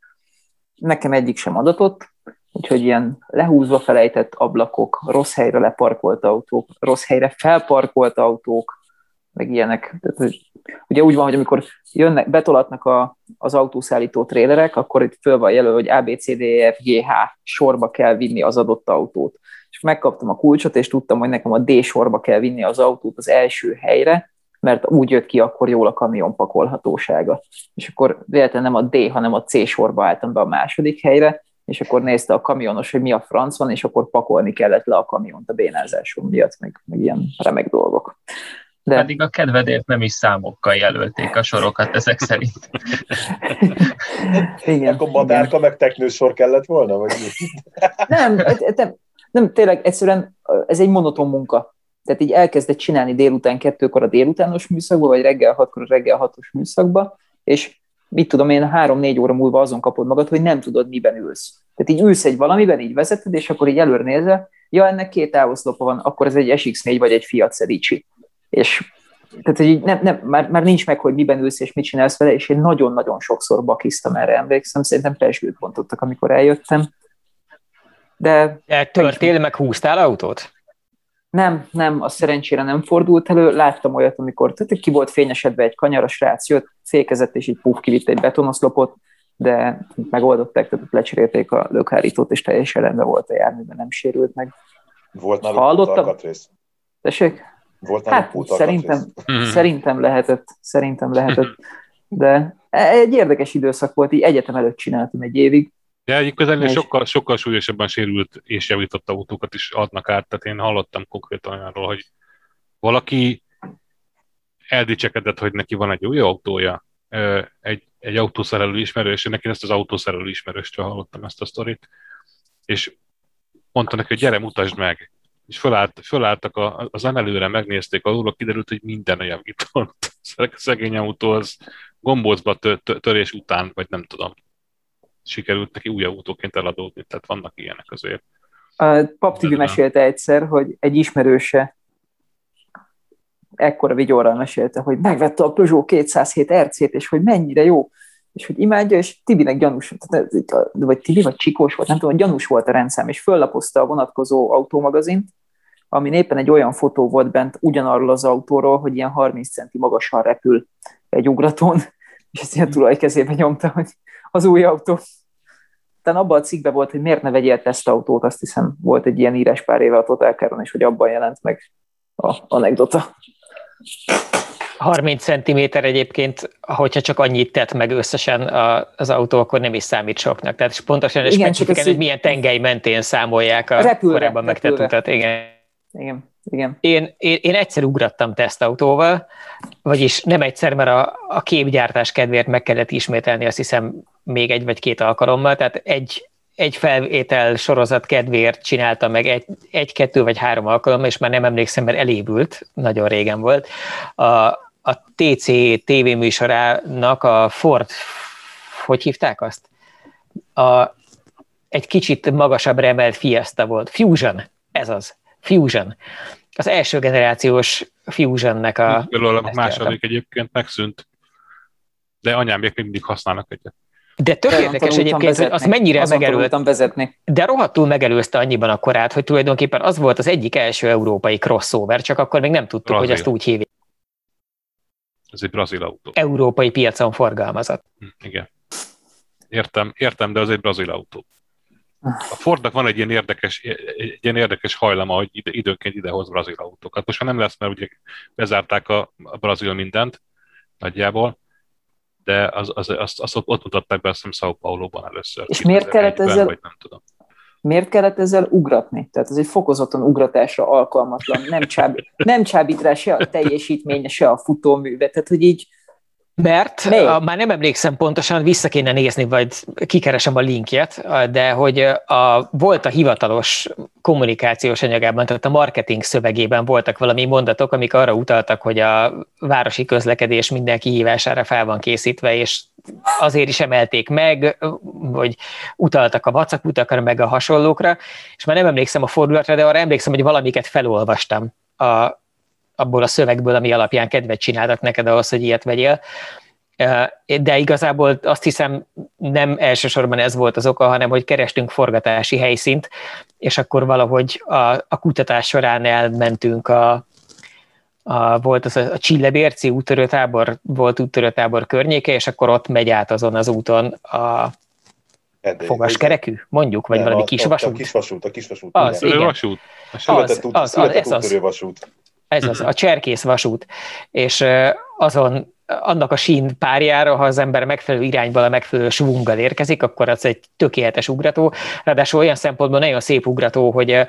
Nekem egyik sem adatott, úgyhogy ilyen lehúzva felejtett ablakok, rossz helyre leparkolt autók, rossz helyre felparkolt autók, meg ilyenek. Tehát, ugye úgy van, hogy amikor jönnek, betolatnak a, az autószállító trélerek, akkor itt föl van jelölve, hogy A, B, C, D, E, F, G, H sorba kell vinni az adott autót. És megkaptam a kulcsot, és tudtam, hogy nekem a D sorba kell vinni az autót az első helyre, mert úgy jött ki akkor jól a kamion pakolhatósága. És akkor véletlenül nem a D, hanem a C sorba álltam be a második helyre, és akkor nézte a kamionos, hogy mi a franc van, és akkor pakolni kellett le a kamiont a bénázásom miatt, meg, meg ilyen remek dolgok. De... Pedig a kedvedért nem is számokkal jelölték a sorokat ezek szerint. igen, Akkor madárka meg teknősor kellett volna? Vagy mi? nem, nem, nem, tényleg egyszerűen ez egy monoton munka. Tehát így elkezdett csinálni délután kettőkor a délutános műszakba, vagy reggel hatkor a reggel hatos műszakba, és mit tudom én, három-négy óra múlva azon kapod magad, hogy nem tudod, miben ülsz. Tehát így ülsz egy valamiben, így vezeted, és akkor így előre nézel, ja, ennek két távoszlopa van, akkor ez egy SX4 vagy egy Fiat Szedicsi. És tehát hogy így nem, nem, már, már nincs meg, hogy miben ülsz és mit csinálsz vele, és én nagyon-nagyon sokszor bakiztam erre, emlékszem, szerintem pesgőt bontottak, amikor eljöttem. De... De törtél, meg húztál autót? Nem, nem, a szerencsére nem fordult elő. Láttam olyat, amikor tehát ki volt fényesedve egy kanyar, a srác jött, fékezett, és így puf, kivitt egy betonoszlopot, de megoldották, tehát lecserélték a lökhárítót, és teljesen rendben volt a járműben, nem sérült meg. Volt náluk Hallottam? Tessék? Volt hát, szerintem, szerintem lehetett, szerintem lehetett, de egy érdekes időszak volt, így egyetem előtt csináltam egy évig, de egyik közelnél sokkal, sokkal súlyosabban sérült és javított autókat is adnak át, tehát én hallottam konkrétan olyanról, hogy valaki eldicsekedett, hogy neki van egy új autója, egy, egy autószerelő ismerős, neki ezt az autószerelő ismerőstől hallottam ezt a sztorit, és mondta neki, hogy gyere, mutasd meg. És fölállt, fölálltak a, az emelőre, megnézték alul, kiderült, hogy minden a javított. Szegény autó az gombócba törés után, vagy nem tudom sikerült neki új autóként eladódni, tehát vannak ilyenek azért. A Pap Tibi mesélte egyszer, hogy egy ismerőse ekkora vigyorral mesélte, hogy megvette a Peugeot 207 RC-t, és hogy mennyire jó, és hogy imádja, és Tibinek gyanús, vagy Tibi, vagy Csikós volt, nem tudom, gyanús volt a rendszám, és föllapozta a vonatkozó autómagazint, ami éppen egy olyan fotó volt bent ugyanarról az autóról, hogy ilyen 30 centi magasan repül egy ugratón, és ezt ilyen tulaj kezébe nyomta, hogy az új autó. Tehát abban a cikkben volt, hogy miért ne vegyél tesztautót, azt hiszem volt egy ilyen írás pár éve a Total Caron, és hogy abban jelent meg a anekdota. 30 cm egyébként, hogyha csak annyit tett meg összesen az autó, akkor nem is számít soknak. Tehát pontosan Igen, hogy milyen tengely mentén számolják a repülre, korábban megtett utat. Igen. Igen. Igen. Én, én, én egyszer ugrattam tesztautóval, vagyis nem egyszer, mert a, a képgyártás kedvéért meg kellett ismételni, azt hiszem még egy vagy két alkalommal, tehát egy, egy felvétel sorozat kedvéért csináltam meg egy, egy, kettő vagy három alkalommal, és már nem emlékszem, mert elévült, nagyon régen volt. A, a TC tévéműsorának a Ford, hogy hívták azt? A, egy kicsit magasabb remelt Fiesta volt. Fusion, ez az. Fusion. Az első generációs Fusionnek a... Belőle a második egyébként megszűnt, de anyám még mindig használnak egyet. De tök érdekes egyébként, hogy az mennyire Azon megelőzte. vezetni. De rohadtul megelőzte annyiban a korát, hogy tulajdonképpen az volt az egyik első európai crossover, csak akkor még nem tudtuk, Brazil. hogy azt úgy hívják. Ez egy brazil autó. Európai piacon forgalmazott. Hm, igen. Értem, értem, de az egy brazil autó. A Fordnak van egy ilyen érdekes, egy ilyen érdekes hajlama, hogy ide, időnként idehoz brazil autókat. Most már nem lesz, mert ugye bezárták a, a brazil mindent nagyjából, de az, az, azt, azt ott mutatták be, azt hiszem São Paulo-ban először. És miért kellett ezzel, vagy nem tudom. Miért kellett ezzel ugratni? Tehát ez egy fokozaton ugratásra alkalmatlan, nem, csáb, nem csábít rá se a teljesítménye, se a futóműve, tehát hogy így mert a, már nem emlékszem pontosan, vissza kéne nézni, vagy kikeresem a linkjet, de hogy a, volt a hivatalos kommunikációs anyagában, tehát a marketing szövegében voltak valami mondatok, amik arra utaltak, hogy a városi közlekedés minden kihívására fel van készítve, és azért is emelték meg, hogy utaltak a vacakutakra, meg a hasonlókra, és már nem emlékszem a fordulatra, de arra emlékszem, hogy valamiket felolvastam a, abból a szövegből, ami alapján kedvet csináltak neked ahhoz, hogy ilyet vegyél. De igazából azt hiszem nem elsősorban ez volt az oka, hanem hogy kerestünk forgatási helyszínt, és akkor valahogy a, a kutatás során elmentünk a, a, volt az a, a Csillebérci útörőtábor, volt útörőtábor környéke, és akkor ott megy át azon az úton a fogaskerekű, mondjuk, vagy nem, valami a, kis vasút? A kis vasút, a kis vasút. Az, igen. Vasút. A az, az, az, ez az. vasút ez az, a cserkész vasút, és azon annak a sín párjára, ha az ember megfelelő irányba a megfelelő svunggal érkezik, akkor az egy tökéletes ugrató. Ráadásul olyan szempontból nagyon szép ugrató, hogy,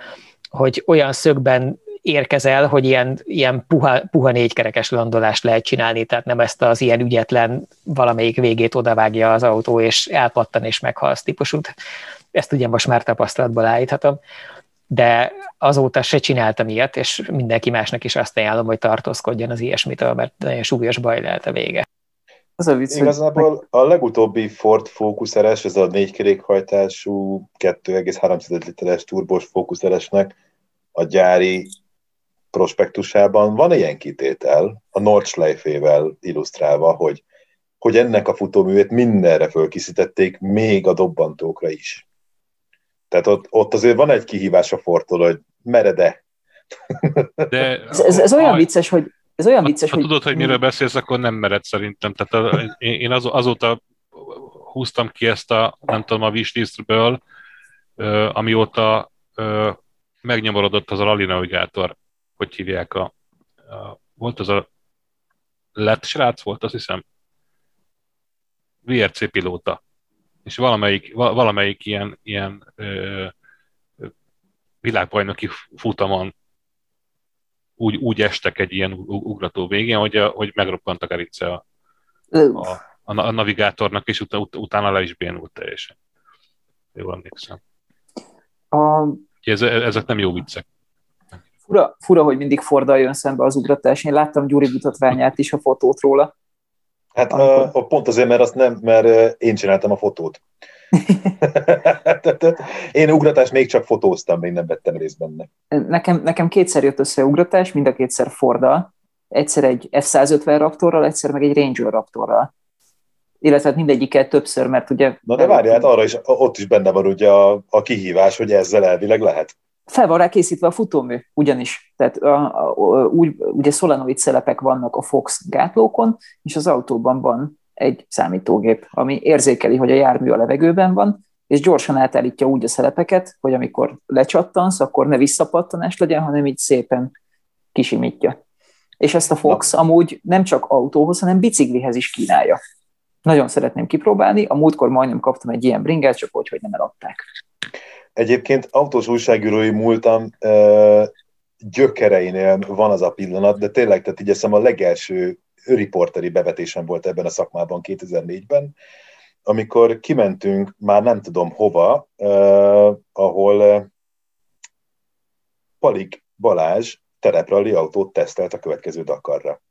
hogy olyan szögben érkezel, hogy ilyen, ilyen puha, puha négykerekes landolást lehet csinálni, tehát nem ezt az ilyen ügyetlen valamelyik végét odavágja az autó, és elpattan és meghalsz típusút. Ezt ugye most már tapasztalatból állíthatom de azóta se csináltam ilyet, és mindenki másnak is azt ajánlom, hogy tartózkodjon az ilyesmitől, mert nagyon súlyos baj lehet a vége. Az a vicc, Igazából a legutóbbi Ford Focus RS, ez a négy kerékhajtású 2,3 literes turbos Focus RS-nek a gyári prospektusában van ilyen kitétel, a Nordschleife-vel illusztrálva, hogy, hogy ennek a futóművét mindenre fölkészítették, még a dobbantókra is. Tehát ott, ott azért van egy kihívás a Fortól, hogy merede. De ez, ez, ez olyan vicces, hogy ez olyan vicces, ha, hogy... Ha tudod, hogy miről beszélsz, akkor nem mered szerintem. Tehát a, én az, azóta húztam ki ezt a, nem tudom, a wishlistből, amióta megnyomorodott az a Rally Navigator, hogy hívják a, a volt az a lett srác volt, azt hiszem, VRC pilóta, és valamelyik, valamelyik ilyen, ilyen ö, világbajnoki futamon úgy, úgy estek egy ilyen ugrató végén, hogy, a, hogy megroppant a gerince a, a, a, a navigátornak, és ut, ut, utána le is bénult teljesen. Jól emlékszem. A... Ez, ezek nem jó viccek. Fura, fura, hogy mindig Fordal jön szembe az ugratás. Én láttam Gyuri mutatványát is, a fotót róla. Hát Amikor... a, pont azért, mert azt nem, mert én csináltam a fotót. én ugratást még csak fotóztam, még nem vettem részt benne. Nekem, nekem kétszer jött össze ugratás, mind a kétszer Fordal. Egyszer egy F-150 Raptorral, egyszer meg egy Ranger Raptorral. Illetve hát mindegyiket többször, mert ugye... Na de várjál, hát arra is, ott is benne van ugye a, a kihívás, hogy ezzel elvileg lehet fel van rá készítve a futómű, ugyanis. Tehát a, a, a, úgy, ugye szolenoid szelepek vannak a Fox gátlókon, és az autóban van egy számítógép, ami érzékeli, hogy a jármű a levegőben van, és gyorsan átállítja úgy a szelepeket, hogy amikor lecsattansz, akkor ne visszapattanás legyen, hanem így szépen kisimítja. És ezt a Fox Na. amúgy nem csak autóhoz, hanem biciklihez is kínálja. Nagyon szeretném kipróbálni, a múltkor majdnem kaptam egy ilyen bringát, csak hogy, hogy nem eladták. Egyébként autós újságírói múltam gyökereinél van az a pillanat, de tényleg, tehát így a legelső riporteri bevetésem volt ebben a szakmában 2004-ben, amikor kimentünk már nem tudom hova, uh, ahol uh, Palik Balázs terepralli autót tesztelt a következő Dakarra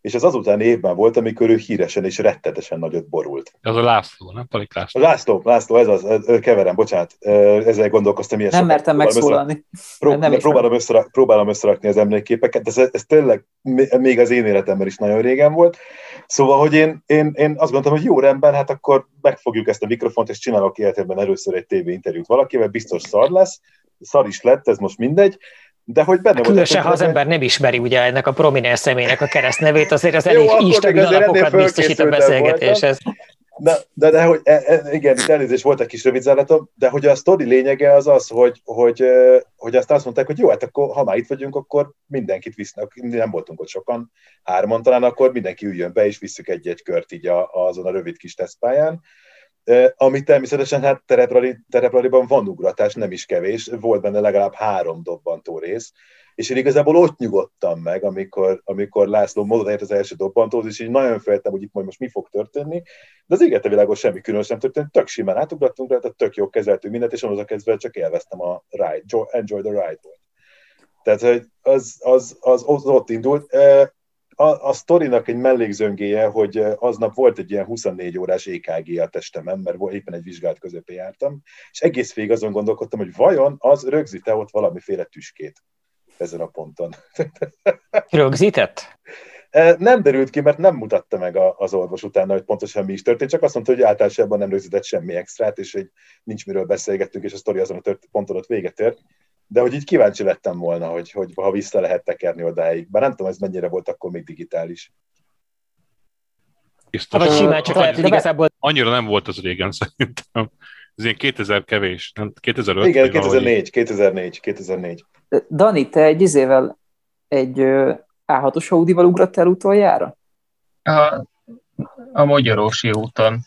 és ez azután évben volt, amikor ő híresen és rettetesen nagyot borult. Ez a László, nem? Palik László. László, László, ez az, keverem, bocsánat, ezzel gondolkoztam ilyen Nem sokat. mertem megszólalni. Pró- nem próbálom, összerak, próbálom összerakni az emlékképeket, de ez, ez tényleg még az én életemben is nagyon régen volt. Szóval, hogy én, én, én azt gondoltam, hogy jó rendben, hát akkor megfogjuk ezt a mikrofont, és csinálok életemben először egy tévé interjút valakivel, biztos szar lesz, szar is lett, ez most mindegy, de hogy benne Különösen, ha az ember nem ismeri ugye ennek a prominens személynek a keresztnevét, azért az elég instabil alapokat biztosít a beszélgetéshez. De, de, de hogy, e, e, igen, itt elnézést volt egy kis rövidzálatom, de hogy a sztori lényege az az, hogy, hogy, hogy azt azt mondták, hogy jó, hát akkor ha már itt vagyunk, akkor mindenkit visznek, nem voltunk ott sokan, hárman talán, akkor mindenki üljön be, és visszük egy-egy kört így a, azon a rövid kis tesztpályán ami természetesen hát tereprali, terepraliban van ugratás, nem is kevés, volt benne legalább három dobbantó rész, és én igazából ott nyugodtam meg, amikor, amikor László mondott az első dobbantót, és így nagyon féltem, hogy itt majd most mi fog történni, de az égete világon semmi különös nem történt, tök simán átugrattunk rá, tehát tök jó kezeltünk mindent, és onnantól kezdve csak élveztem a ride, enjoy the ride volt. Tehát hogy az, az, az, az ott indult a, a sztorinak egy mellékzöngéje, hogy aznap volt egy ilyen 24 órás EKG a testemen, mert éppen egy vizsgált közepén jártam, és egész végig azon gondolkodtam, hogy vajon az rögzíte ott valamiféle tüskét ezen a ponton. Rögzített? Nem derült ki, mert nem mutatta meg az orvos utána, hogy pontosan mi is történt, csak azt mondta, hogy általában nem rögzített semmi extrát, és hogy nincs miről beszélgettünk, és a sztori azon a ponton ott véget ért de hogy így kíváncsi lettem volna, hogy, hogy ha vissza lehet tekerni odáig. Bár nem tudom, ez mennyire volt akkor még digitális. Biztos. Vagy simán csak lehet, hogy igazából... Annyira nem volt az régen szerintem. Ez ilyen 2000 kevés, nem? 2005? Igen, 2004, 2004, 2004. Dani, te egy izével egy A6-os Audi-val ugrottál utoljára? A, a Magyarósi úton.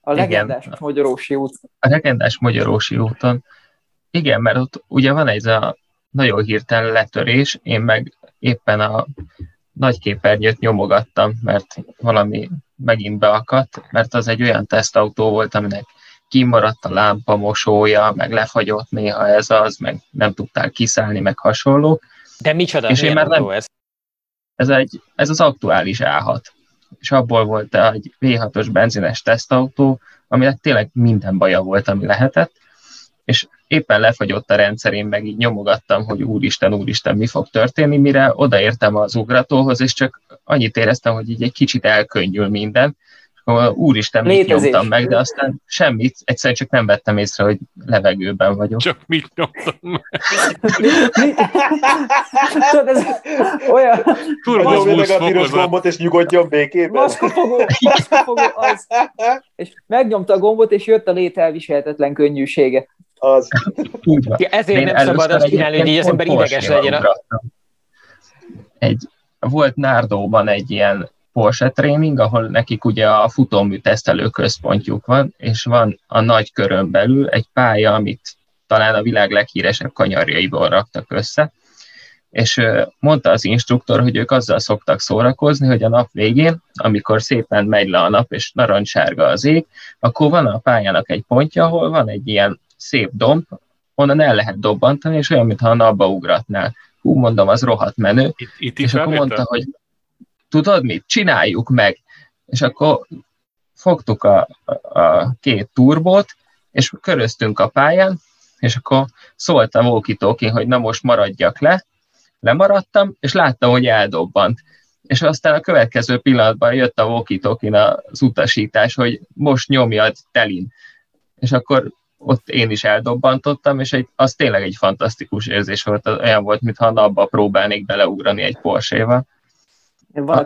A legendás Igen. Magyarósi út. A legendás Magyarósi úton. Igen, mert ott ugye van egy a nagyon hirtelen letörés, én meg éppen a nagy képernyőt nyomogattam, mert valami megint beakadt, mert az egy olyan tesztautó volt, aminek kimaradt a lámpa mosója, meg lefagyott néha ez az, meg nem tudtál kiszállni, meg hasonló. De micsoda, és én már nem, ez? Ez, egy, ez az aktuális A6. És abból volt egy V6-os benzines tesztautó, aminek tényleg minden baja volt, ami lehetett, és éppen lefagyott a rendszerén, meg így nyomogattam, hogy úristen, úristen, mi fog történni, mire odaértem az ugratóhoz, és csak annyit éreztem, hogy így egy kicsit elkönnyül minden, úristen, mit Létezés. nyomtam meg, de aztán semmit, egyszerűen csak nem vettem észre, hogy levegőben vagyok. Csak mit nyomtam meg? Tudod, ez olyan... Tudom, meg a piros gombot, és nyugodjon békében. Maszkafogó, maszkafogó az. És megnyomta a gombot, és jött a lét elviselhetetlen könnyűsége. Az. Ja, ezért Én nem szabad azt csinálni, hogy az ember ideges legyen. Egy, volt Nárdóban egy ilyen Porsche tréning, ahol nekik ugye a futómű tesztelő központjuk van, és van a nagy körön belül egy pálya, amit talán a világ leghíresebb kanyarjaiból raktak össze, és mondta az instruktor, hogy ők azzal szoktak szórakozni, hogy a nap végén, amikor szépen megy le a nap, és narancssárga az ég, akkor van a pályának egy pontja, ahol van egy ilyen szép domb, onnan el lehet dobbantani, és olyan, mintha a napba ugratnál. Hú, mondom, az rohadt menő. Itt, itt és akkor mondta, hogy tudod mit, csináljuk meg. És akkor fogtuk a, a két turbót, és köröztünk a pályán, és akkor szólt a walkie hogy na most maradjak le, lemaradtam, és láttam, hogy eldobbant. És aztán a következő pillanatban jött a walkie az utasítás, hogy most nyomjad telin. És akkor ott én is eldobbantottam, és egy, az tényleg egy fantasztikus érzés volt, olyan volt, mintha napba próbálnék beleugrani egy Porsche-val.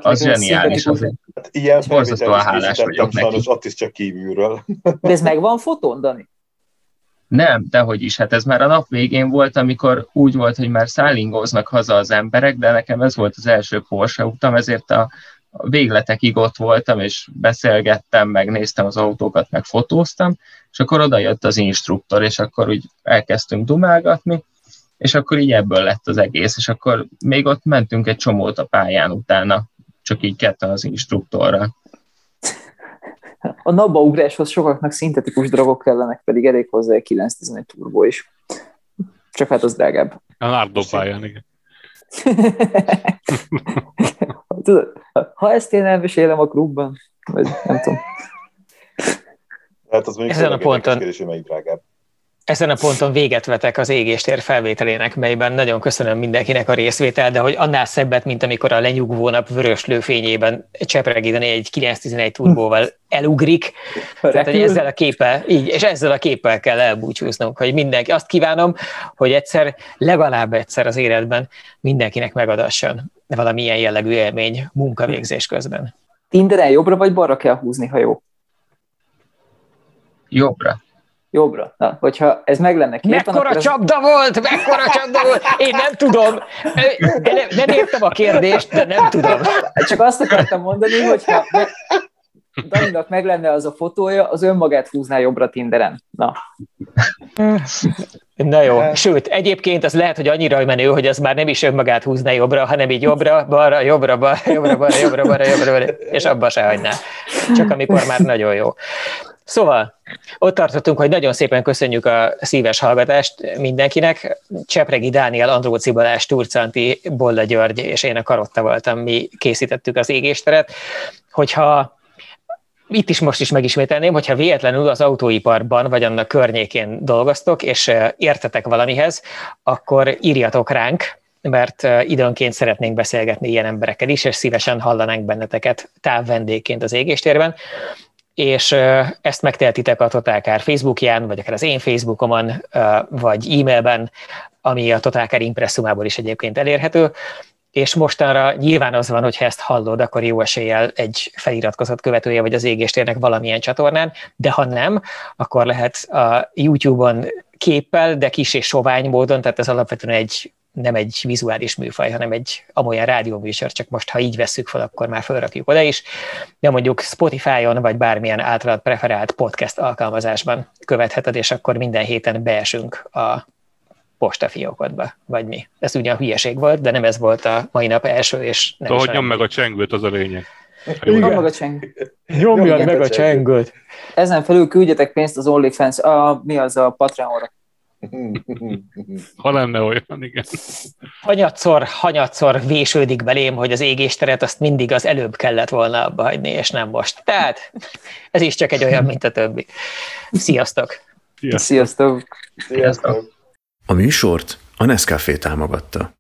Az zseniális azért. Hát ilyen Borzasztóan hálás vagyok neki. Sajnos ott is csak kívülről. De ez megvan fotón, Dani? Nem, dehogy is. Hát ez már a nap végén volt, amikor úgy volt, hogy már szállingóznak haza az emberek, de nekem ez volt az első Porsche utam, ezért a végletekig ott voltam, és beszélgettem, megnéztem az autókat, meg fotóztam, és akkor oda jött az instruktor, és akkor úgy elkezdtünk dumálgatni, és akkor így ebből lett az egész, és akkor még ott mentünk egy csomót a pályán utána, csak így ketten az instruktorra. A napba ugráshoz sokaknak szintetikus drogok kellenek, pedig elég hozzá egy 911 turbo is. Csak hát az drágább. A Nardo pályán, igen. Tudod, ha ezt én elmesélem a klubban, vagy nem tudom. Hát az még Ezen a ponton, kérdés, hogy melyik drágább. Ezen a ponton véget vetek az égéstér felvételének, melyben nagyon köszönöm mindenkinek a részvétel, de hogy annál szebbet, mint amikor a lenyugvó nap vörös lőfényében Csepregidani egy 911 turbóval elugrik. Tehát, hogy ezzel a képpel, így, és ezzel a képpel kell elbúcsúznunk, hogy mindenki, azt kívánom, hogy egyszer, legalább egyszer az életben mindenkinek megadasson valamilyen jellegű élmény munkavégzés közben. Tinderen jobbra vagy balra kell húzni, ha jó? Jobbra jobbra. Na, hogyha ez meg lenne két Mekkora ez... csapda volt! Mekkora csapda volt! Én nem tudom. Nem, nem értem a kérdést, de nem tudom. Csak azt akartam mondani, hogyha Daninak meg lenne az a fotója, az önmagát húzná jobbra Tinderen. Na. Na jó, sőt, egyébként az lehet, hogy annyira menő, hogy az már nem is önmagát húzná jobbra, hanem így jobbra, balra, jobbra, balra, jobbra, balra, jobbra, balra, jobbra, balra, és abba se hagyná. Csak amikor már nagyon jó. Szóval ott tartottunk, hogy nagyon szépen köszönjük a szíves hallgatást mindenkinek. Csepregi Dániel, Andróci Balázs, Turcanti, Bolla György és én a Karotta voltam, mi készítettük az égésteret. Hogyha itt is most is megismételném, hogyha véletlenül az autóiparban vagy annak környékén dolgoztok, és értetek valamihez, akkor írjatok ránk, mert időnként szeretnénk beszélgetni ilyen emberekkel is, és szívesen hallanánk benneteket távvendégként az égéstérben és ezt megtehetitek a Totálkár Facebookján, vagy akár az én Facebookomon, vagy e-mailben, ami a Totálkár impresszumából is egyébként elérhető, és mostanra nyilván az van, hogy ha ezt hallod, akkor jó eséllyel egy feliratkozott követője vagy az égéstérnek valamilyen csatornán, de ha nem, akkor lehet a YouTube-on képpel, de kis és sovány módon, tehát ez alapvetően egy nem egy vizuális műfaj, hanem egy amolyan rádióműsor, csak most, ha így vesszük fel, akkor már felrakjuk oda is, de mondjuk Spotify-on, vagy bármilyen általad preferált podcast alkalmazásban követheted, és akkor minden héten beesünk a postafiókodba, vagy mi. Ez ugyan hülyeség volt, de nem ez volt a mai nap első, és nem Szóval, hogy nyom meg a csengőt, az a lényeg. Nyom meg a csengőt. Nyomjad meg a csengőt. Ezen felül küldjetek pénzt az OnlyFans, a, mi az a Patreonra. Ha lenne olyan, igen. Hanyatszor, hanyatszor vésődik belém, hogy az égésteret azt mindig az előbb kellett volna abba hagyni, és nem most. Tehát ez is csak egy olyan, mint a többi. Sziasztok! Sziasztok! Sziasztok! A műsort a Nescafé támogatta.